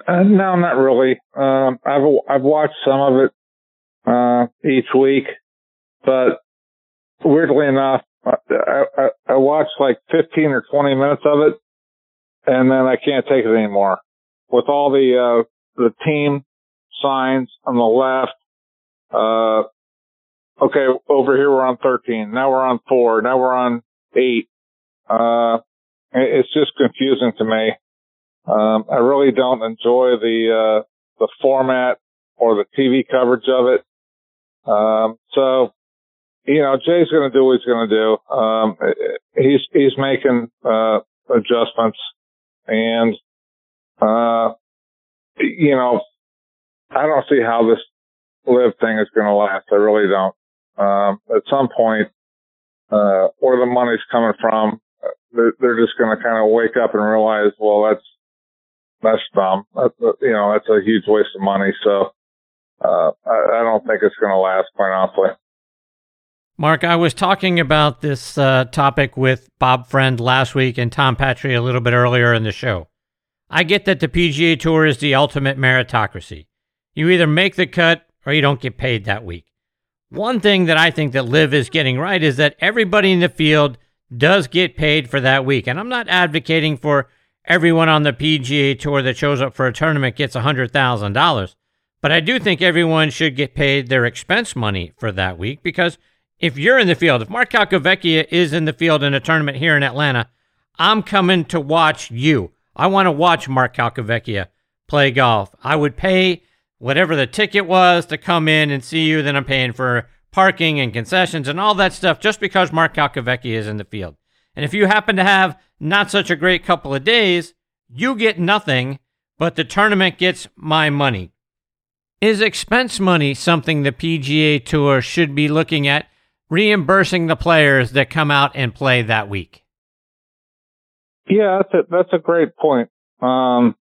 Uh, no, not really. Um, I've I've watched some of it uh, each week, but weirdly enough, I, I, I watched like 15 or 20 minutes of it, and then I can't take it anymore. With all the uh, the team signs on the left, uh, okay, over here we're on 13. Now we're on four. Now we're on eight. Uh, it's just confusing to me. Um, I really don't enjoy the, uh, the format or the TV coverage of it. Um, so, you know, Jay's going to do what he's going to do. Um, he's, he's making, uh, adjustments and, uh, you know, I don't see how this LIV thing is going to last. I really don't um, at some point, uh, where the money's coming from, uh, they're, they're just going to kind of wake up and realize, well, that's, that's dumb. That's, you know, that's a huge waste of money. So, uh, I, I don't think it's going to last, quite honestly.
Mark, I was talking about this uh, topic with Bob Friend last week and Tom Patri a little bit earlier in the show. I get that the PGA Tour is the ultimate meritocracy. You either make the cut or you don't get paid that week. One thing that I think that LIV is getting right is that everybody in the field does get paid for that week. And I'm not advocating for everyone on the PGA Tour that shows up for a tournament gets $100,000. But I do think everyone should get paid their expense money for that week because if you're in the field, if Mark Calcavecchia is in the field in a tournament here in Atlanta, I'm coming to watch you. I want to watch Mark Calcavecchia play golf. I would pay whatever the ticket was to come in and see you. Then I'm paying for parking and concessions and all that stuff just because Mark Calcavecchia is in the field. And if you happen to have not such a great couple of days, you get nothing, but the tournament gets my money. Is expense money something the PGA Tour should be looking at reimbursing the players that come out and play that week?
Yeah, that's a, that's a great point. Um,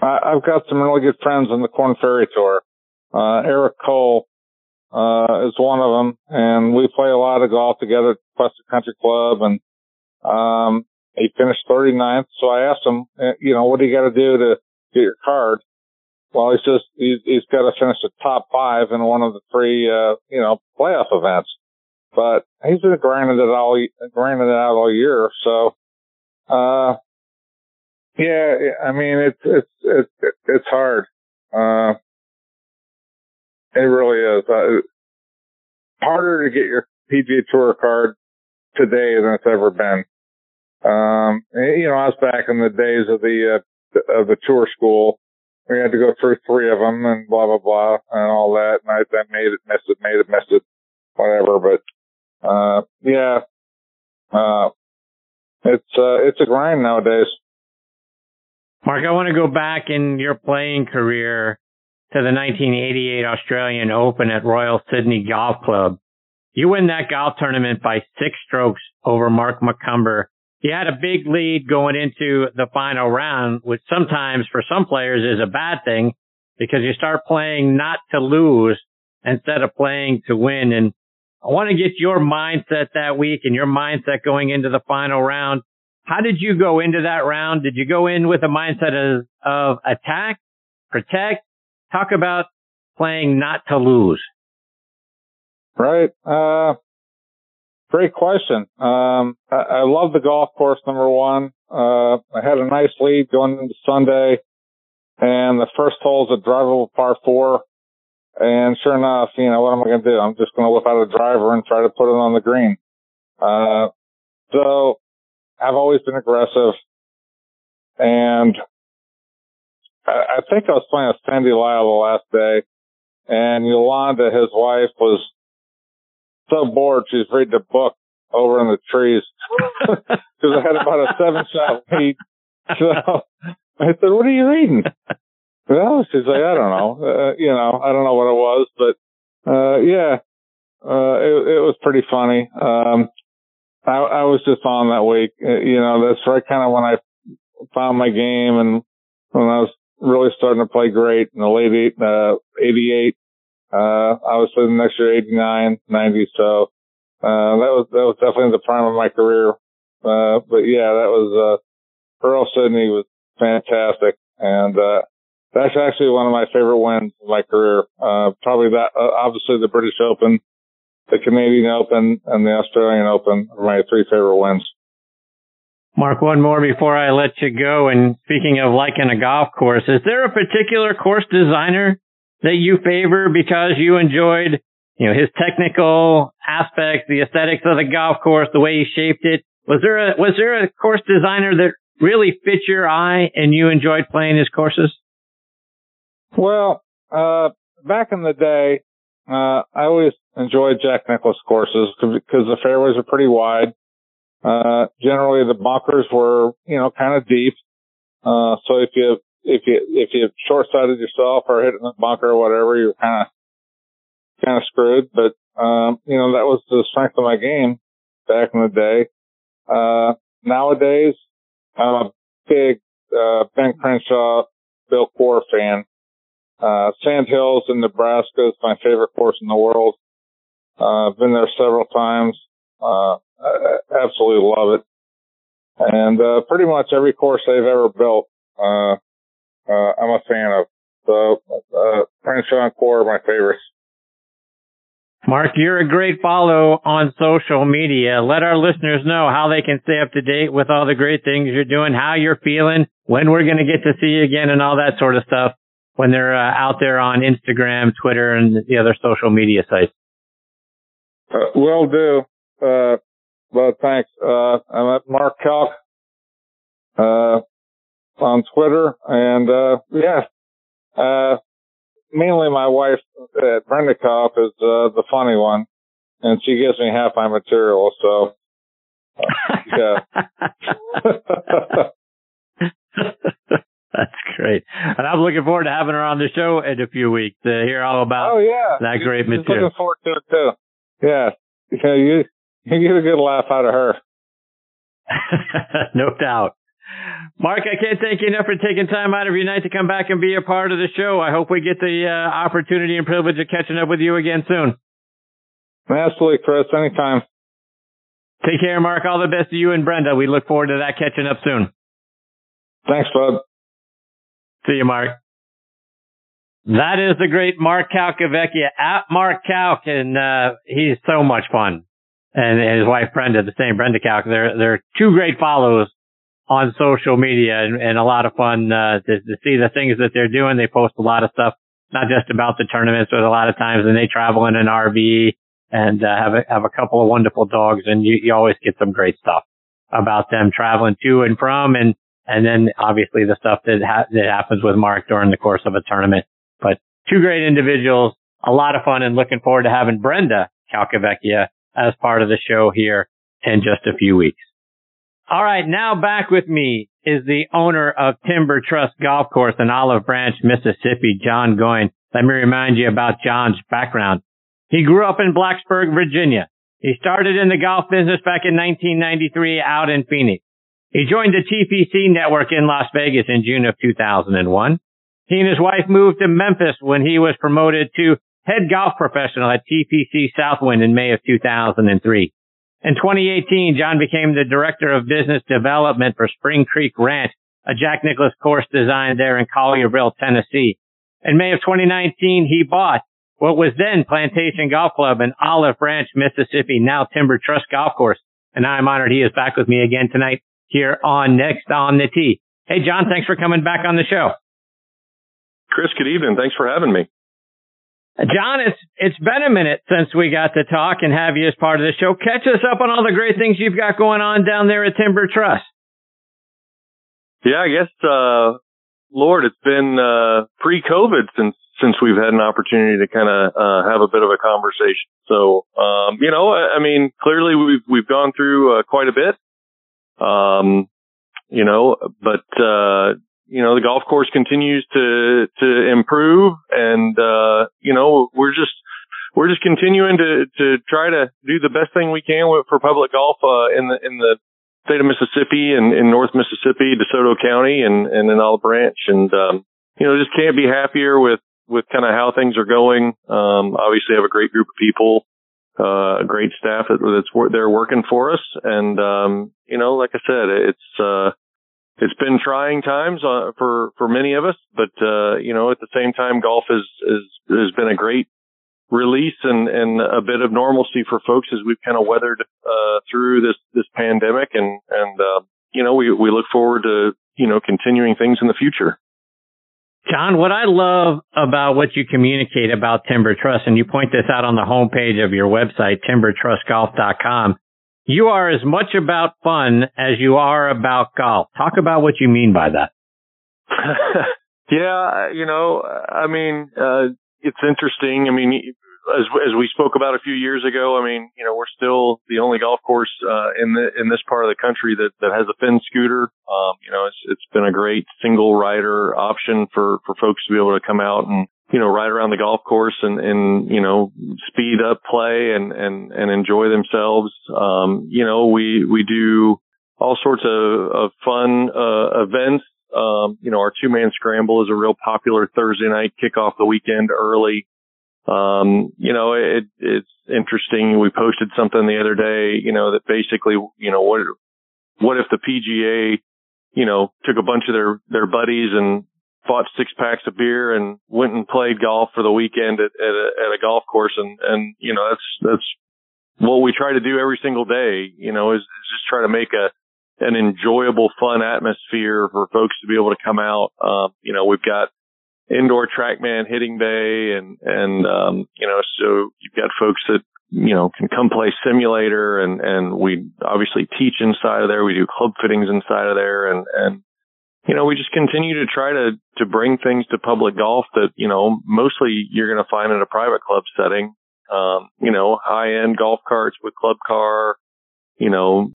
I, have got some really good friends on the Korn Ferry Tour. Uh, Eric Cole, uh, is one of them and we play a lot of golf together at Questa Country Club and, um, he finished 39th. So I asked him, uh, you know, what do you got to do to get your card? Well, he's just, he's, he's got to finish the top five in one of the three, uh, you know, playoff events. But he's been grinding it all, grinding it out all year. So, uh, yeah, I mean, it's, it's, it's, it's hard. Uh, it really is. Uh, harder to get your PGA Tour card today than it's ever been. Um, you know, I was back in the days of the, uh, of the tour school. We had to go through three of them and blah, blah, blah and all that. And I, I made it, missed it, made it, missed it, whatever. But, uh, yeah, uh, it's, uh, it's a grind nowadays.
Mark, I want to go back in your playing career to the 1988 Australian Open at Royal Sydney Golf Club. You win that golf tournament by six strokes over Mark McCumber. he had a big lead going into the final round, which sometimes for some players is a bad thing because you start playing not to lose instead of playing to win. And I want to get your mindset that week and your mindset going into the final round. How did you go into that round? Did you go in with a mindset of, of attack, protect? Talk about playing not to lose.
Right. Uh, great question. Um, I, I love the golf course, number one. Uh, I had a nice lead going into Sunday and the first hole is a drivable par four. And sure enough, you know, what am I going to do? I'm just going to whip out a driver and try to put it on the green. Uh, so I've always been aggressive and I, I think I was playing with Sandy Lyle the last day and Yolanda, his wife, was so bored she's reading a book over in the trees because I had about a seven shot lead. So I said, "What are you reading?" Well, she's like, "I don't know. Uh, you know, I don't know what it was, but uh, yeah, uh, it, it was pretty funny. Um, I, I was just on that week. Uh, you know, that's right kind of when I found my game and when I was really starting to play great in the late eight, uh, 88. Uh, obviously the next year, 89, 90. So, uh, that was, that was definitely the prime of my career. Uh, but yeah, that was, uh, Royal Sydney was fantastic. And, uh, that's actually one of my favorite wins of my career. Uh, probably that, uh, obviously the British Open, the Canadian Open, and the Australian Open are my three favorite wins.
Mark, one more before I let you go. And speaking of liking a golf course, is there a particular course designer that you favor because you enjoyed, you know, his technical aspects, the aesthetics of the golf course, the way he shaped it? Was there a, was there a course designer that really fit your eye and you enjoyed playing his courses?
Well, uh, back in the day, uh, I always enjoyed Jack Nicklaus courses because the fairways are pretty wide. Uh, generally the bunkers were, you know, kind of deep. Uh, so if you, if you, if you short sighted yourself or hit in the bunker or whatever, you're kind of, kind of screwed. But, um, you know, that was the strength of my game back in the day. Uh, nowadays, I'm a big, uh, Ben Crenshaw, Bill Coore fan. Uh, Sand Hills in Nebraska is my favorite course in the world. Uh, I've been there several times. Uh, I absolutely love it. And, uh, pretty much every course they've ever built, uh, uh, I'm a fan of. So, uh, Crenshaw and Coore are my favorites.
Mark, you're a great follow on social media. Let our listeners know how they can stay up to date with all the great things you're doing, how you're feeling, when we're going to get to see you again and all that sort of stuff when they're uh, out there on Instagram, Twitter, and the other social media sites.
Uh, will do. Uh, well, thanks. Uh, I'm at Mark Calc, uh, on Twitter and, uh, yeah, uh, mainly my wife, uh, Brenda Calc is, uh, the funny one and she gives me half my material. So, yeah.
That's great. And I'm looking forward to having her on the show in a few weeks to hear all about
oh, yeah.
that great
She's
material.
Looking forward to it too. Yeah. Yeah, you, you get a good laugh out of her.
no doubt. Mark, I can't thank you enough for taking time out of your night to come back and be a part of the show. I hope we get the uh, opportunity and privilege of catching up with you again soon.
Absolutely, Chris. Anytime.
Take care, Mark. All the best to you and Brenda. We look forward to that catching up soon.
Thanks, bud.
See you, Mark. That is the great Mark Calcavecchia at Mark Calc, and uh, he's so much fun. And, his wife Brenda, the same Brenda Calc. They're they're two great follows on social media, and, and a lot of fun uh, to, to see the things that they're doing. They post a lot of stuff, not just about the tournaments, but a lot of times, and they travel in an RV and uh, have a, have a couple of wonderful dogs, and you, you always get some great stuff about them traveling to and from, and and then obviously the stuff that ha- that happens with Mark during the course of a tournament. But two great individuals, a lot of fun, and looking forward to having Brenda Calcavecchia as part of the show here in just a few weeks. All right, now back with me is the owner of Timber Truss Golf Course in Olive Branch, Mississippi, Jon Goin. Let me remind you about Jon's background. He grew up in Blacksburg, Virginia. He started in the golf business back in 1993 out in Phoenix. He joined the TPC network in Las Vegas in June of 2001. He and his wife moved to Memphis when he was promoted to head golf professional at TPC Southwind in May of 2003. In 2018, Jon became the director of business development for Spring Creek Ranch, a Jack Nicklaus course designed there in Collierville, Tennessee. In May of 2019, he bought what was then Plantation Golf Club in Olive Branch, Mississippi, now Timber Truss Golf Course. And I'm honored he is back with me again tonight here on Next on the Tee. Hey, Jon, thanks for coming back on the show.
Chris, good evening. Thanks for having me.
Jon, it's it's been a minute since we got to talk and have you as part of the show. Catch us up on all the great things you've got going on down there at Timber Truss.
Yeah, I guess uh Lord, it's been uh pre-COVID since since we've had an opportunity to kind of uh have a bit of a conversation. So, um you know, I, I mean, clearly we've we've gone through uh, quite a bit. Um you know, but uh you know, the golf course continues to, to improve and, uh, you know, we're just, we're just continuing to, to try to do the best thing we can with, for public golf, uh, in the, in the state of Mississippi and in North Mississippi, DeSoto County and, and in Olive Branch. And, um, you know, just can't be happier with, with kind of how things are going. Um, obviously have a great group of people, uh, a great staff that, that's they're working for us. And, um, you know, like I said, it's, uh, it's been trying times uh, for for many of us, but uh, you know, at the same time, golf is is has been a great release and and a bit of normalcy for folks as we've kind of weathered uh, through this this pandemic, and and uh, you know, we we look forward to you know continuing things in the future.
Jon, what I love about what you communicate about Timber Truss, and you point this out on the homepage of your website, timbertrussgolf.com, you are as much about fun as you are about golf. Talk about what you mean by that.
yeah, you know, I mean, uh, it's interesting. I mean, as as we spoke about a few years ago, I mean, you know, we're still the only golf course uh, in the in this part of the country that that has a Finn scooter. Um, you know, it's it's been a great single rider option for for folks to be able to come out and you know, ride around the golf course and, and, you know, speed up play and, and, and enjoy themselves. Um, you know, we, we do all sorts of, of fun, uh, events. Um, you know, our two man scramble is a real popular Thursday night kick off the weekend early. Um, you know, it, it's interesting. We posted something the other day, you know, that basically, you know, what, what if the PGA, you know, took a bunch of their, their buddies and bought six packs of beer and went and played golf for the weekend at, at, a, at a golf course. And, and, you know, that's, that's what we try to do every single day, you know, is, is just try to make a, an enjoyable, fun atmosphere for folks to be able to come out. Um, you know, we've got indoor TrackMan hitting bay and, and, um, you know, so you've got folks that, you know, can come play simulator and, and we obviously teach inside of there. We do club fittings inside of there and, and, you know, we just continue to try to, to bring things to public golf that, you know, mostly you're going to find in a private club setting. Um, you know, high end golf carts with club car, you know,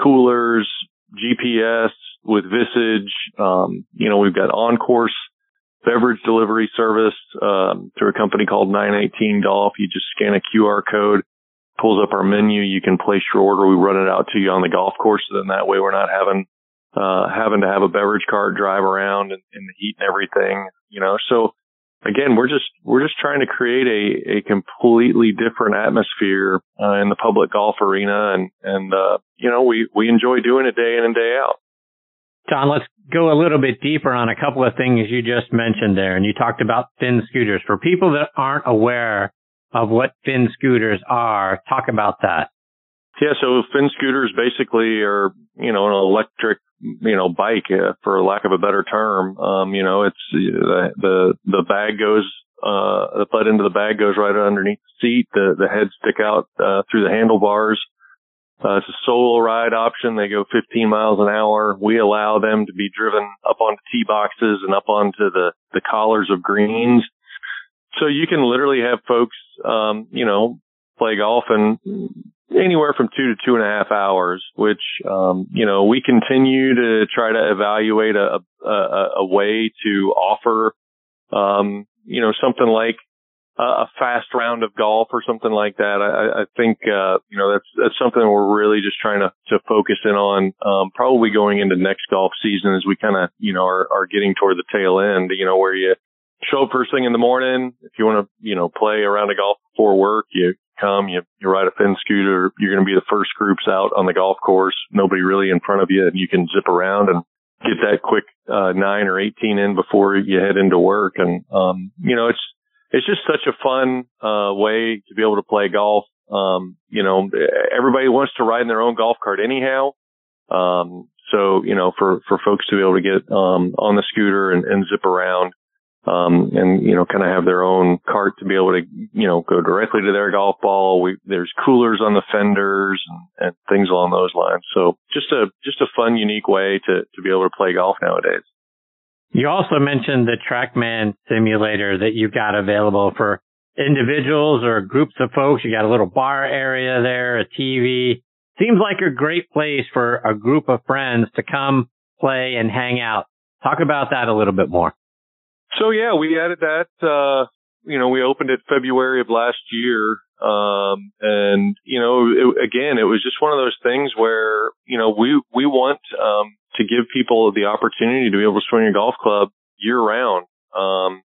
coolers, GPS with Visage. Um, you know, we've got on course beverage delivery service, um, through a company called 918 Golf. You just scan a QR code, pulls up our menu. You can place your order. We run it out to you on the golf course. So then that way we're not having uh, having to have a beverage cart drive around in, in the heat and everything, you know. So again, we're just we're just trying to create a a completely different atmosphere uh, in the public golf arena, and and uh, you know we we enjoy doing it day in and day out.
Jon, let's go a little bit deeper on a couple of things you just mentioned there, and you talked about Finn scooters. For people that aren't aware of what Finn scooters are, talk about that.
Yeah, so Finn scooters basically are, you know, an electric you know, bike, uh, for lack of a better term. Um, you know, it's the, the, the bag goes, uh, the butt into the bag goes right underneath the seat. The, the head stick out, uh, through the handlebars. Uh, it's a solo ride option. They go 15 miles an hour. We allow them to be driven up onto tee boxes and up onto the, the collars of greens. So you can literally have folks, um, you know, play golf and anywhere from two to two and a half hours, which, um, you know, we continue to try to evaluate a, a, a way to offer, um, you know, something like a fast round of golf or something like that. I, I think, uh, you know, that's, that's something we're really just trying to, to focus in on, um, probably going into next golf season as we kind of, you know, are, are getting toward the tail end, you know, where you show up first thing in the morning. If you want to, you know, play around a golf before work, you come, you, you ride a Finn scooter. You're going to be the first groups out on the golf course. Nobody really in front of you and you can zip around and get that quick, uh, nine or 18 in before you head into work. And, um, you know, it's, it's just such a fun uh, way to be able to play golf. Um, you know, everybody wants to ride in their own golf cart anyhow. Um, so, you know, for, for folks to be able to get, um, on the scooter and, and zip around, um, and, you know, kind of have their own cart to be able to, you know, go directly to their golf ball. We, there's coolers on the fenders and, and things along those lines. So just a, just a fun, unique way to, to be able to play golf nowadays.
You also mentioned the TrackMan simulator that you've got available for individuals or groups of folks. You got a little bar area there, a TV. Seems like a great place for a group of friends to come play and hang out. Talk about that a little bit more.
So yeah, we added that, uh, you know, we opened it February of last year. Um, and, you know, it, again, it was just one of those things where, you know, we, we want, um, to give people the opportunity to be able to swing a golf club year round. Um,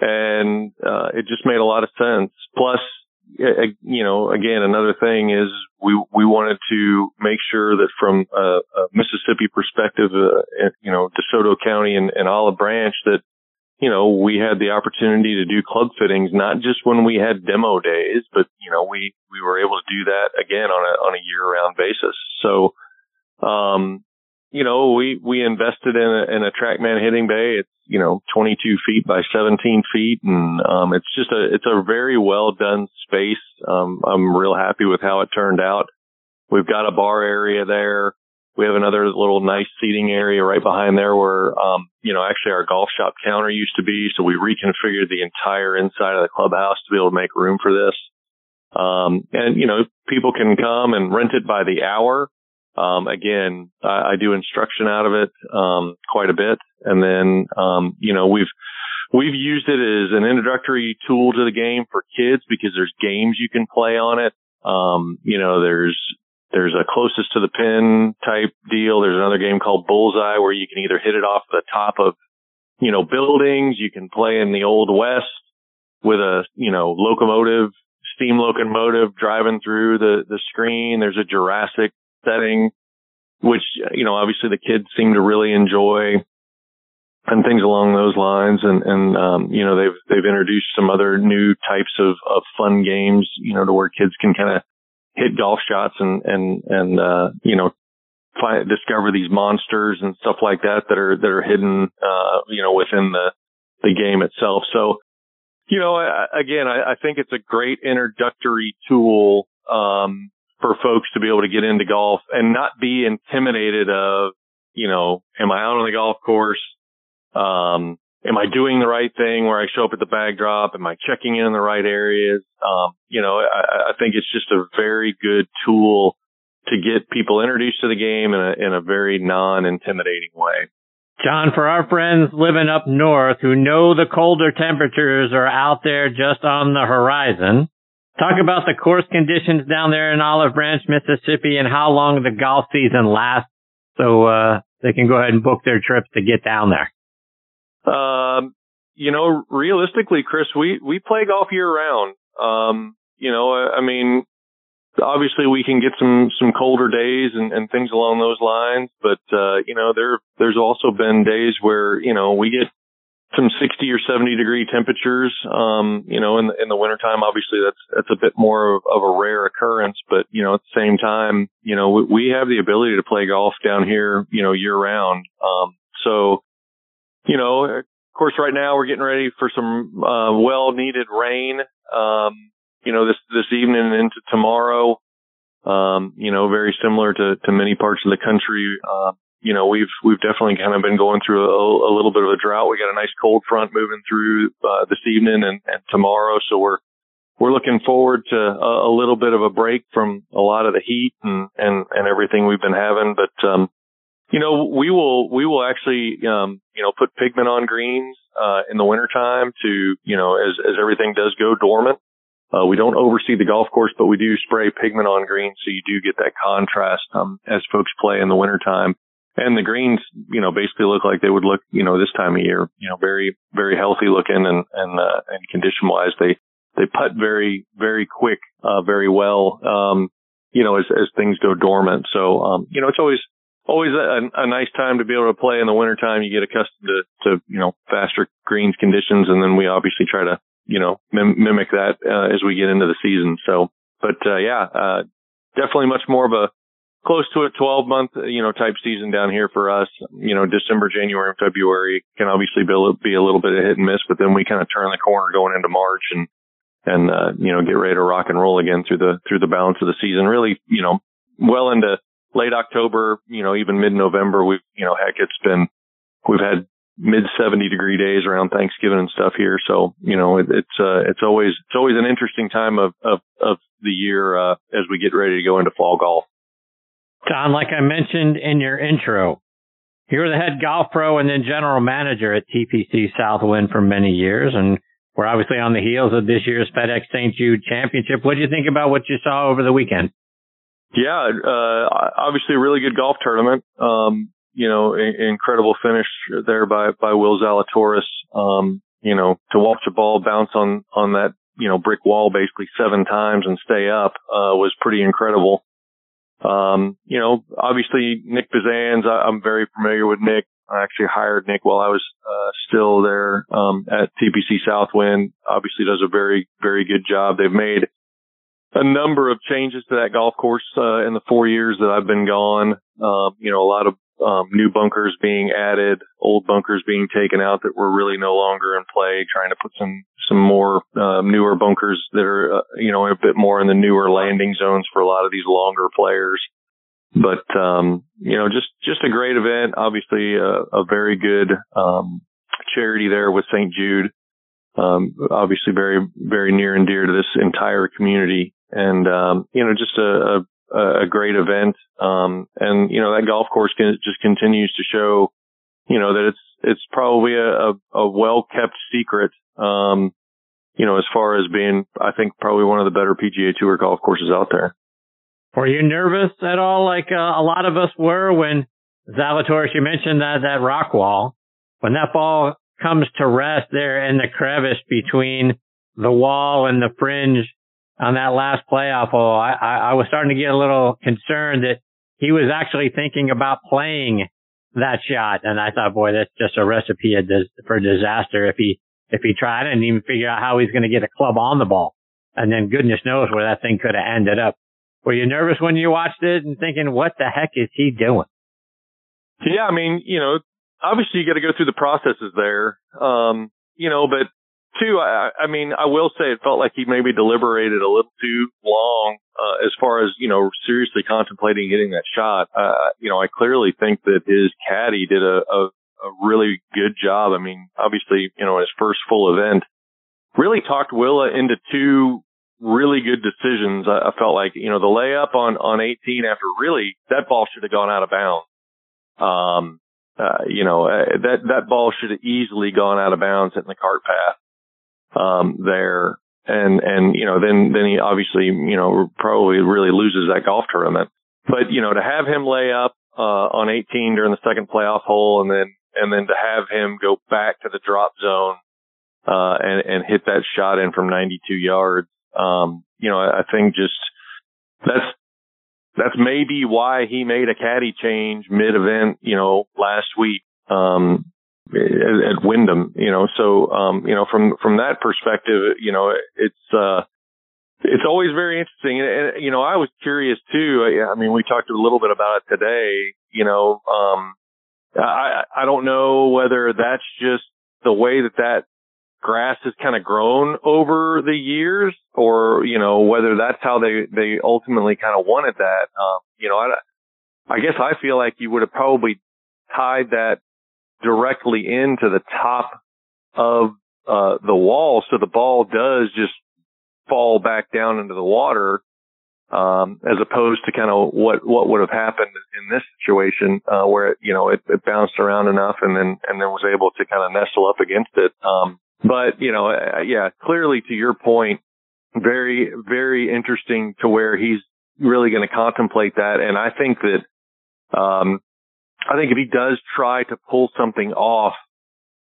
and, uh, it just made a lot of sense. Plus, you know, again, another thing is we, we wanted to make sure that from a, a Mississippi perspective, uh, you know, DeSoto County and, and Olive Branch that, you know, we had the opportunity to do club fittings, not just when we had demo days, but, you know, we, we were able to do that again on a, on a year round basis. So, um, you know, we, we invested in a, in a TrackMan hitting bay. It's, you know, 22 feet by 17 feet. And, um, it's just a, it's a very well done space. Um, I'm real happy with how it turned out. We've got a bar area there. We have another little nice seating area right behind there where, um, you know, actually our golf shop counter used to be. So we reconfigured the entire inside of the clubhouse to be able to make room for this. Um, and, you know, people can come and rent it by the hour. Um, again, I, I, do instruction out of it, um, quite a bit. And then, um, you know, we've, we've used it as an introductory tool to the game for kids because there's games you can play on it. Um, you know, there's, there's a closest to the pin type deal. There's another game called Bullseye where you can either hit it off the top of, you know, buildings. You can play in the old west with a, you know, locomotive, steam locomotive driving through the, the screen. There's a Jurassic setting, which, you know, obviously the kids seem to really enjoy and things along those lines. And, and, um, you know, they've, they've introduced some other new types of, of fun games, you know, to where kids can kind of hit golf shots and, and, and, uh, you know, find, discover these monsters and stuff like that that are, that are hidden, uh, you know, within the, the game itself. So, you know, I, again, I, I think it's a great introductory tool, um, for folks to be able to get into golf and not be intimidated of, you know, am I out on the golf course? Um, am I doing the right thing where I show up at the bag drop? Am I checking in in the right areas? Um, you know, I, I think it's just a very good tool to get people introduced to the game in a, in a very non-intimidating way.
Jon, for our friends living up north who know the colder temperatures are out there just on the horizon, Talk about the course conditions down there in Olive Branch, Mississippi, and how long the golf season lasts, so uh, they can go ahead and book their trips to get down there.
Um, you know, realistically, Chris, we we play golf year round. Um, you know, I, I mean, obviously we can get some some colder days and, and things along those lines, but uh, you know, there there's also been days where you know we get some 60 or 70 degree temperatures. Um, you know, in the, in the wintertime, obviously that's, that's a bit more of, of, a rare occurrence, but, you know, at the same time, you know, we, we have the ability to play golf down here, you know, year round. Um, so, you know, of course, right now we're getting ready for some, uh, well needed rain. Um, you know, this, this evening into tomorrow. Um, you know, very similar to, to many parts of the country. Uh, you know, we've we've definitely kind of been going through a, a little bit of a drought. We got a nice cold front moving through uh, this evening and, and tomorrow, so we're we're looking forward to a, a little bit of a break from a lot of the heat and and and everything we've been having. But um, you know, we will we will actually um, you know put pigment on greens. uh, in the wintertime to, you know, as, as everything does go dormant. Uh, we don't oversee the golf course, but we do spray pigment on greens. So you do get that contrast, um, as folks play in the wintertime. And the greens, you know, basically look like they would look, you know, this time of year, you know, very, very healthy looking and, and, uh, and condition wise, they, they putt very, very quick, uh, very well, um, you know, as, as things go dormant. So, um, you know, it's always, always a, a nice time to be able to play in the wintertime. You get accustomed to, to, you know, faster greens conditions. And then we obviously try to, you know, mim- mimic that, uh, as we get into the season. So, but, uh, yeah, uh, definitely much more of a, close to a 12 month, you know, type season down here for us. You know, December, January, and February can obviously be a, be a little bit of hit and miss, but then we kind of turn the corner going into March and, and, uh, you know, get ready to rock and roll again through the, through the balance of the season. Really, you know, well into late October, you know, even mid November, we've, you know, heck, it's been, we've had mid 70 degree days around Thanksgiving and stuff here. So, you know, it, it's, uh, it's always, it's always an interesting time of, of, of the year, uh, as we get ready to go into fall golf.
Jon, like I mentioned in your intro, you were the head golf pro and then general manager at TPC Southwind for many years. And we're obviously on the heels of this year's FedEx St. Jude Championship. What do you think about what you saw over the weekend?
Yeah, uh, obviously a really good golf tournament. Um, you know, a- incredible finish there by, by Will Zalatoris. Um, you know, to watch a ball bounce on, on that, you know, brick wall basically seven times and stay up, uh, was pretty incredible. Um, you know, obviously Nick Bazans, I, I'm very familiar with Nick. I actually hired Nick while I was, uh, still there, um, at TPC Southwind. Obviously does a very, very good job. They've made a number of changes to that golf course, uh, in the four years that I've been gone. Um, you know, a lot of, um, new bunkers being added, old bunkers being taken out that were really no longer in play, trying to put some some more uh, newer bunkers that are, uh, you know, a bit more in the newer landing zones for a lot of these longer players. But, um, you know, just, just a great event. Obviously, a, a very good, um, charity there with St. Jude. Um, obviously very, very near and dear to this entire community. And, um, you know, just a, a, a great event. Um, and, you know, that golf course can, just continues to show, you know, that it's, it's probably a, a, a well kept secret um, you know, as far as being, I think probably one of the better PGA Tour golf courses out there.
Were you nervous at all, like uh, a lot of us were when Zalatoris? You mentioned that that rock wall when that ball comes to rest there in the crevice between the wall and the fringe on that last playoff hole. I, I, I was starting to get a little concerned that he was actually thinking about playing that shot, and I thought, boy, that's just a recipe for disaster if he if he tried and even figure out how he's going to get a club on the ball. And then goodness knows where that thing could have ended up. Were you nervous when you watched it and thinking, what the heck is he doing?
Yeah, I mean, you know, obviously you got to go through the processes there. Um, you know, but two, I, I mean, I will say it felt like he maybe deliberated a little too long, uh, as far as, you know, seriously contemplating getting that shot. Uh, you know, I clearly think that his caddy did a, a a really good job. I mean, obviously, you know, his first full event really talked Willa into two really good decisions. I, I felt like, you know, the layup on, on 18 after really that ball should have gone out of bounds. Um, uh, you know, uh, that, that ball should have easily gone out of bounds in the cart path, um, there. And, and, you know, then, then he obviously, you know, probably really loses that golf tournament. But, you know, to have him lay up, uh, on 18 during the second playoff hole and then and then to have him go back to the drop zone uh, and and hit that shot in from 92 yards. Um, you know, I, I think just that's that's maybe why he made a caddy change mid-event. You know, last week um, at, at Wyndham. You know, so um, you know from from that perspective, you know, it's uh, it's always very interesting. And, and, you know, I was curious too. I, I mean, we talked a little bit about it today. You know, um, I, I don't know whether that's just the way that that grass has kind of grown over the years or, you know, whether that's how they, they ultimately kind of wanted that. Um, you know, I, I guess I feel like you would have probably tied that directly into the top of, uh, the wall. So the ball does just fall back down into the water. um, as opposed to kind of what what would have happened in this situation uh, where it, you know it, it bounced around enough and then and then was able to kind of nestle up against it. Um, but you know, uh, yeah, clearly to your point, very very interesting to where he's really going to contemplate that, and I think that um, I think if he does try to pull something off,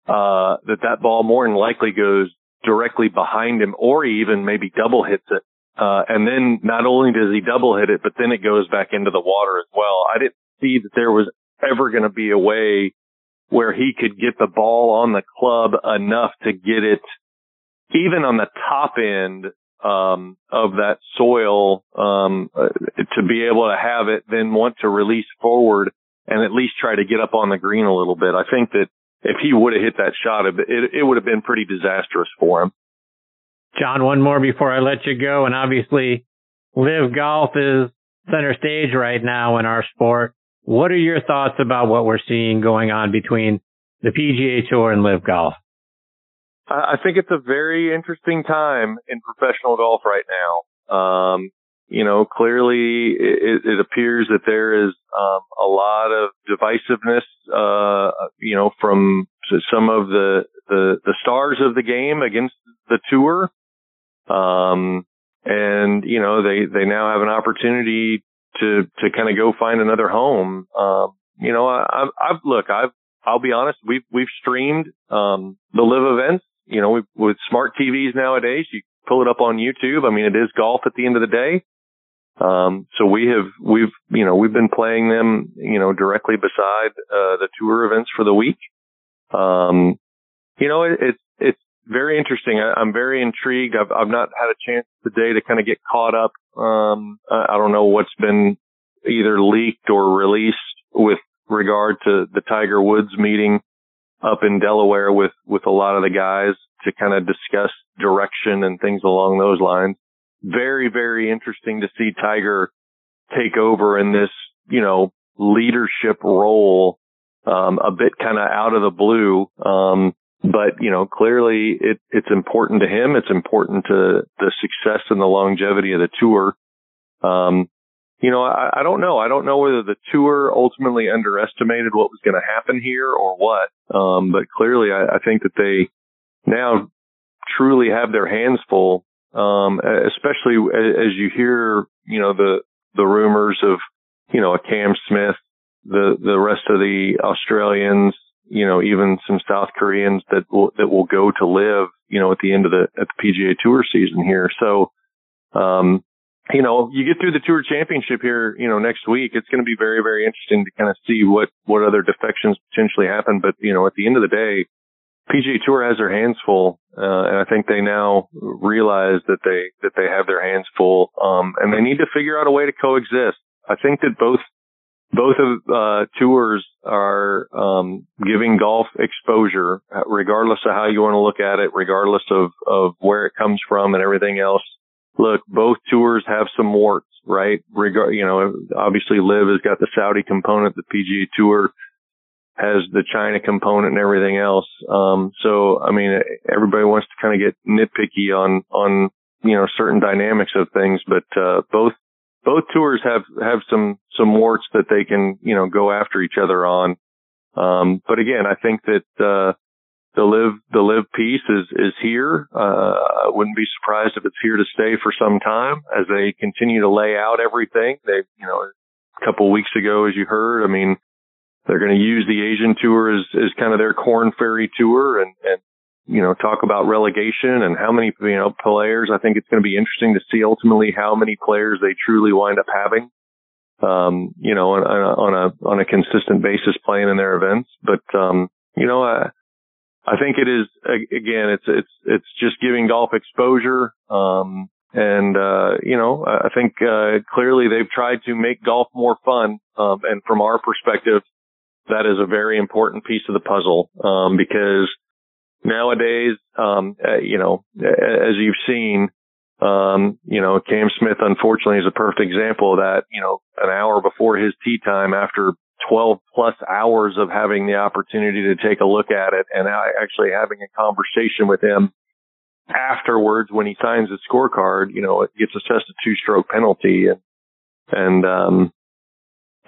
uh, that that ball more than likely goes directly behind him, or he even maybe double hits it. Uh, and then not only does he double hit it, but then it goes back into the water as well. I didn't see that there was ever going to be a way where he could get the ball on the club enough to get it even on the top end um, of that soil um, uh, to be able to have it then want to release forward and at least try to get up on the green a little bit. I think that if he would have hit that shot, it, it would have been pretty disastrous for him.
Jon, one more before I let you go. And obviously, LIV Golf is center stage right now in our sport. What are your thoughts about what we're seeing going on between the PGA Tour and LIV Golf?
I think it's a very interesting time in professional golf right now. Um, you know, clearly it, it appears that there is um, a lot of divisiveness, uh, you know, from some of the, the, the stars of the game against the tour. Um, and you know, they, they now have an opportunity to, to kind of go find another home. Um, you know, I, I've, look, I've, I'll be honest, we've, we've streamed, um, the LIV events, you know, with smart TVs nowadays, you pull it up on YouTube. I mean, it is golf at the end of the day. Um, so we have, we've, you know, we've been playing them, you know, directly beside, uh, the tour events for the week. Um, you know, it, it's, it's very interesting. I, am very intrigued. I've, I've not had a chance today to kind of get caught up. Um, I, I don't know what's been either leaked or released with regard to the Tiger Woods meeting up in Delaware with, with a lot of the guys to kind of discuss direction and things along those lines very, very interesting to see Tiger take over in this, you know, leadership role, um, a bit kind of out of the blue. Um, but you know, clearly it, it's important to him. It's important to the success and the longevity of the tour. Um, you know, I, I don't know. I don't know whether the tour ultimately underestimated what was going to happen here or what. Um, but clearly I, I think that they now truly have their hands full um, especially as you hear, you know, the, the rumors of, you know, a Cam Smith, the, the rest of the Australians, you know, even some South Koreans that will, that will go to LIV, you know, at the end of the, at the PGA tour season here. So, um, you know, you get through the tour championship here, you know, next week, it's going to be very, very interesting to kind of see what, what other defections potentially happen. But, you know, at the end of the day, PGA Tour has their hands full, uh, and I think they now realize that they that they have their hands full, um, and they need to figure out a way to coexist. I think that both both of uh, tours are um, giving golf exposure, regardless of how you want to look at it, regardless of of where it comes from and everything else. Look, both tours have some warts, right? Regard, you know, obviously, LIV has got the Saudi component, the PGA Tour has the China component and everything else. Um, so, I mean, everybody wants to kind of get nitpicky on, on, you know, certain dynamics of things, but, uh, both, both tours have, have some, some warts that they can, you know, go after each other on. Um, but again, I think that, uh, the LIV, the LIV piece is, is here. Uh, I wouldn't be surprised if it's here to stay for some time as they continue to lay out everything. They, you know, a couple of weeks ago, as you heard, I mean, they're going to use the Asian tour as, as kind of their Korn Ferry tour and, and, you know, talk about relegation and how many, you know, players. I think it's going to be interesting to see ultimately how many players they truly wind up having, um, you know, on, on a, on a consistent basis playing in their events. But, um, you know, I, I think it is, again, it's, it's, it's just giving golf exposure. Um, and, uh, you know, I think, uh, clearly they've tried to make golf more fun. Um, and from our perspective, that is a very important piece of the puzzle um, because nowadays, um, uh, you know, as you've seen, um, you know, Cam Smith unfortunately is a perfect example of that. You know, an hour before his tee time, after 12 plus hours of having the opportunity to take a look at it and actually having a conversation with him, afterwards when he signs the scorecard, you know, it gets assessed a two stroke penalty and, and, um,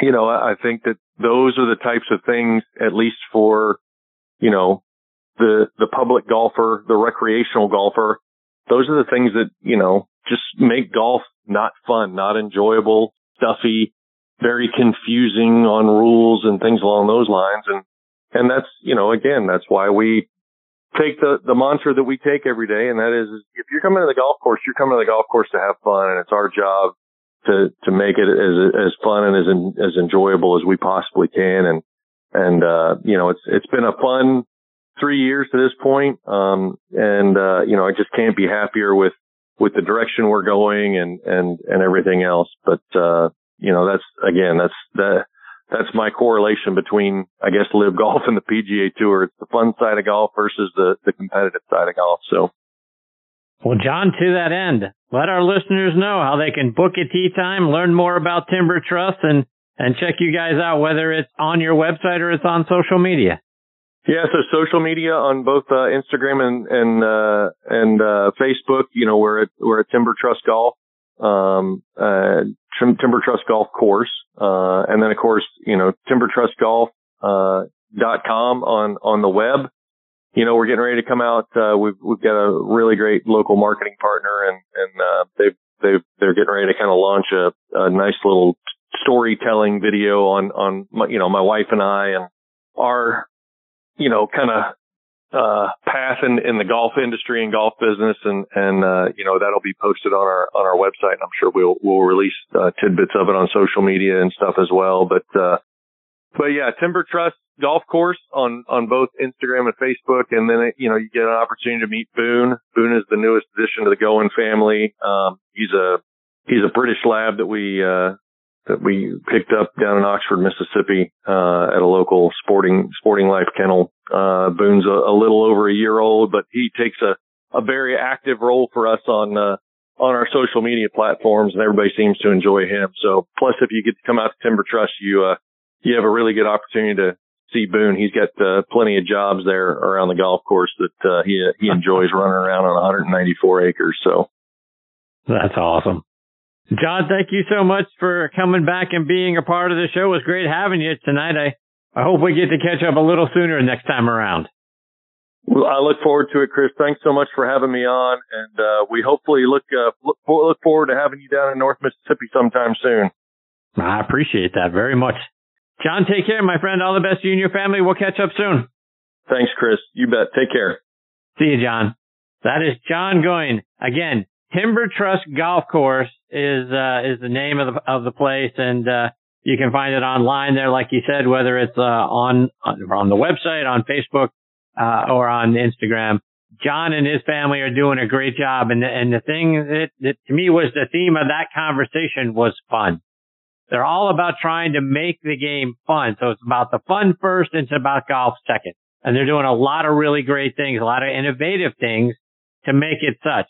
you know, I think that those are the types of things, at least for, you know, the, the public golfer, the recreational golfer. Those are the things that, you know, just make golf not fun, not enjoyable, stuffy, very confusing on rules and things along those lines. And, and that's, you know, again, that's why we take the, the mantra that we take every day. And that is, if you're coming to the golf course, you're coming to the golf course to have fun. And it's our job to, to make it as, as fun and as, as enjoyable as we possibly can. And, and, uh, you know, it's, it's been a fun three years to this point. Um, and, uh, you know, I just can't be happier with, with the direction we're going and, and, and everything else. But, uh, you know, that's again, that's the, that's my correlation between, I guess, LIV golf and the PGA tour. It's the fun side of golf versus the, the competitive side of golf. So.
Well, Jon, to that end, let our listeners know how they can book a tee time, learn more about Timber Truss and, and check you guys out, whether it's on your website or it's on social media.
Yeah, so social media on both uh, Instagram and and uh, and uh, Facebook. You know, we're at we're at Timber Truss Golf, um, uh, Timber Truss Golf Course, uh, and then of course, you know, Timber Truss Golf uh, dot com on on the web. You know, we're getting ready to come out. Uh, we've we've got a really great local marketing partner, and and uh, they've they've they're getting ready to kind of launch a, a nice little storytelling video on on my, you know my wife and I and our you know kind of uh, path in, in the golf industry and golf business. And, and, uh, you know, that'll be posted on our, on our website. And I'm sure we'll, we'll release, uh, tidbits of it on social media and stuff as well. But, uh, but yeah, Timber Truss golf course on, on both Instagram and Facebook. And then, you know, you get an opportunity to meet Boone. Boone is the newest addition to the Goin family. Um, he's a, he's a British lab that we, uh, that we picked up down in Oxford, Mississippi, uh, at a local sporting, sporting life kennel. Uh, Boone's a, a, little over a year old, but he takes a, a very active role for us on, uh, on our social media platforms and everybody seems to enjoy him. So plus if you get to come out to Timber Truss, you, uh, you have a really good opportunity to see Boone. He's got, uh, plenty of jobs there around the golf course that, uh, he, he enjoys running around on 194 acres. So
that's awesome. Jon, thank you so much for coming back and being a part of the show. It was great having you tonight. I, I hope we get to catch up a little sooner next time around.
Well, I look forward to it, Chris. Thanks so much for having me on, and uh, we hopefully look, uh, look look forward to having you down in North Mississippi sometime soon.
I appreciate that very much. Jon, take care, my friend. All the best to you and your family. We'll catch up soon.
Thanks, Chris. You bet. Take care.
See you, Jon. That is Jon Goin Again, Timber Truss Golf Course is uh, is the name of the of the place, and uh, you can find it online there, like you said, whether it's uh, on on the website, on Facebook, uh, or on Instagram. Jon and his family are doing a great job, and the, and the thing that, that to me was the theme of that conversation was fun. They're all about trying to make the game fun. So it's about the fun first, and it's about golf second. And they're doing a lot of really great things, a lot of innovative things to make it such.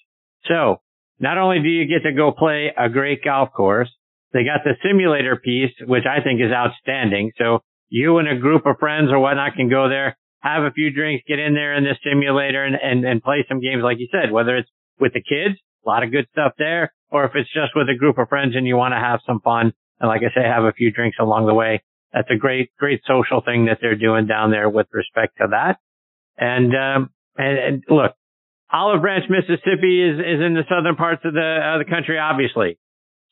So not only do you get to go play a great golf course, they got the simulator piece, which I think is outstanding. So you and a group of friends or whatnot can go there, have a few drinks, get in there in this simulator and, and, and play some games, like you said, whether it's with the kids, a lot of good stuff there, or if it's just with a group of friends and you want to have some fun. And like I say, have a few drinks along the way. That's a great, great social thing that they're doing down there with respect to that. And, um, and, and look, Olive Branch, Mississippi is, is in the southern parts of the, uh, the country, obviously.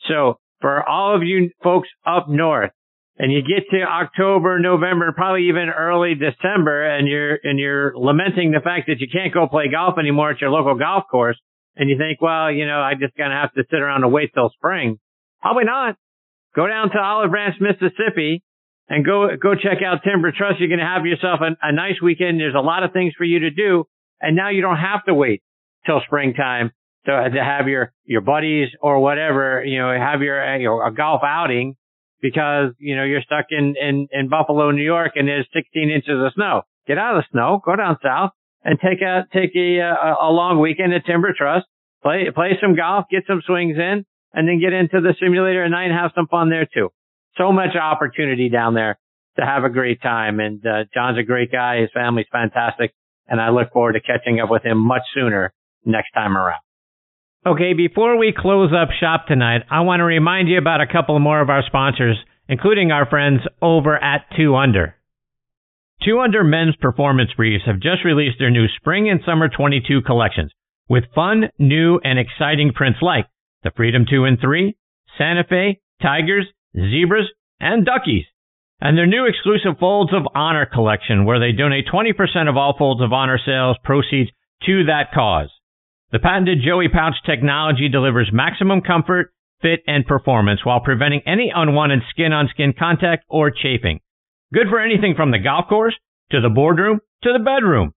So for all of you folks up north and you get to October, November, probably even early December and you're, and you're lamenting the fact that you can't go play golf anymore at your local golf course and you think, well, you know, I just gonna have to sit around and wait till spring. Probably not. Go down to Olive Branch, Mississippi and go, go check out Timber Truss. You're going to have yourself a, a nice weekend. There's a lot of things for you to do. And now you don't have to wait till springtime to, to have your, your buddies or whatever, you know, have your, uh, you know, a golf outing because, you know, you're stuck in, in, in Buffalo, New York and there's 16 inches of snow. Get out of the snow, go down south and take a, take a, uh, a, a long weekend at Timber Truss, play, play some golf, get some swings in and then get into the simulator at night and have some fun there too. So much opportunity down there to have a great time. And, uh, Jon's a great guy. His family's fantastic. And I look forward to catching up with him much sooner
next time around.
Okay, before we close up shop tonight, I want to remind you about a couple more of our sponsors, including our friends over at 2 Under. 2 Under men's performance briefs have just released their new spring and summer 22 collections with fun, new, and exciting prints like the Freedom 2 and 3, Santa Fe, Tigers, Zebras, and Duckies. And their new exclusive Folds of Honor collection, where they donate 20% of all Folds of Honor sales proceeds to that cause. The patented Joey pouch technology delivers maximum comfort, fit, and performance while preventing any unwanted skin on skin contact or chafing. Good for anything from the golf course to the boardroom to the bedroom.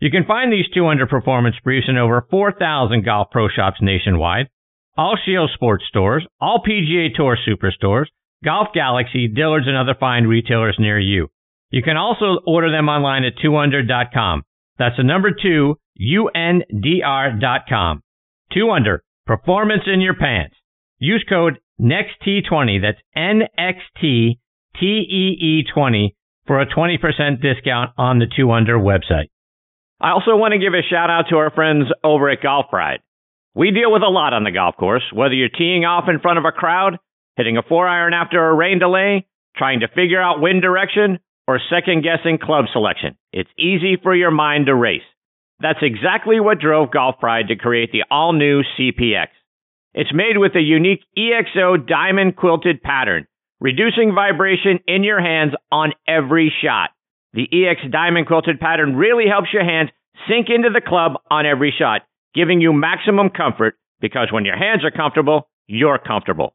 You can find these 2 Under performance briefs in over 4,000 golf pro shops nationwide, all Scheels sports stores, all PGA Tour superstores, Golf Galaxy, Dillard's, and other fine retailers near you. You can also order them online at 2under.com. That's the number 2, U-N-D-R.com. 2 Under, performance in your pants. Use code NEXT20, that's N-X-T-T-E-E-20 for a 20% discount on the 2 Under website.
I also want to give a shout out to our friends over at Golf Pride. We deal with a lot on the golf course, whether you're teeing off in front of a crowd, hitting a four iron after a rain delay, trying to figure out wind direction, or second guessing club selection. It's easy for your mind to race. That's exactly what drove Golf Pride to create the all new CPX. It's made with a unique EXO diamond quilted pattern, reducing vibration in your hands on every shot. The EX diamond quilted pattern really helps your hands sink into the club on every shot, giving you maximum comfort because when your hands are comfortable, you're comfortable.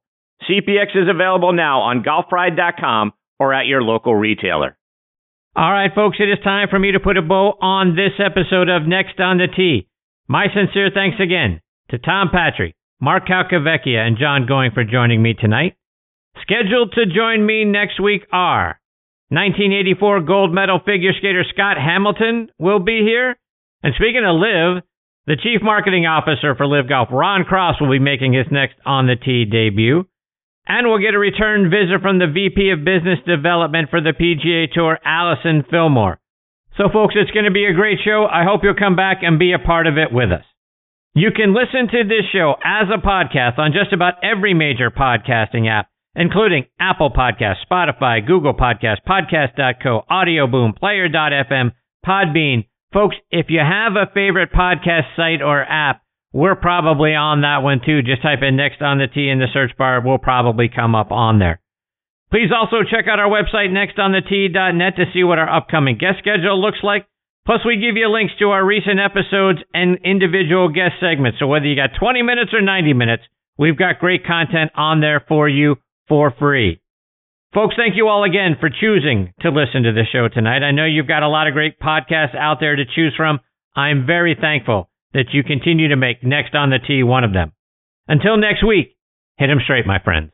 CPX is available now on golfpride.com or at your local retailer.
All right, folks, it is time for me to put a bow on this episode of Next on the Tee. My sincere thanks again to Tom Patri, Mark Calcavecchia, and Jon Goin for joining me tonight. Scheduled to join me next week are 1984 gold medal figure skater Scott Hamilton will be here. And speaking of LIV, the Chief Marketing Officer for LIV Golf, Ron Cross, will be making his next On the Tee debut. And we'll get a return visit from the VP of Business Development for the PGA Tour, Allison Fillmore. So, folks, it's going to be a great show. I hope you'll come back and be a part of it with us. You can listen to this show as a podcast on just about every major podcasting app, including Apple Podcasts, Spotify, Google Podcasts, Podcast.co, Audio Boom, Player.fm, Podbean, Folks, if you have a favorite podcast site or app, we're probably on that one too. Just type in next on the T in the search bar. We'll probably come up on there. Please also check out our website, nextonthetee.net, to see what our upcoming guest schedule looks like. Plus, we give you links to our recent episodes and individual guest segments. So whether you got 20 minutes or 90 minutes, we've got great content on there for you for free. Folks, thank you all again for choosing to listen to the show tonight. I know you've got a lot of great podcasts out there to choose from. I'm very thankful that you continue to make Next on the Tee one of them. Until next week, hit 'em straight, my friends.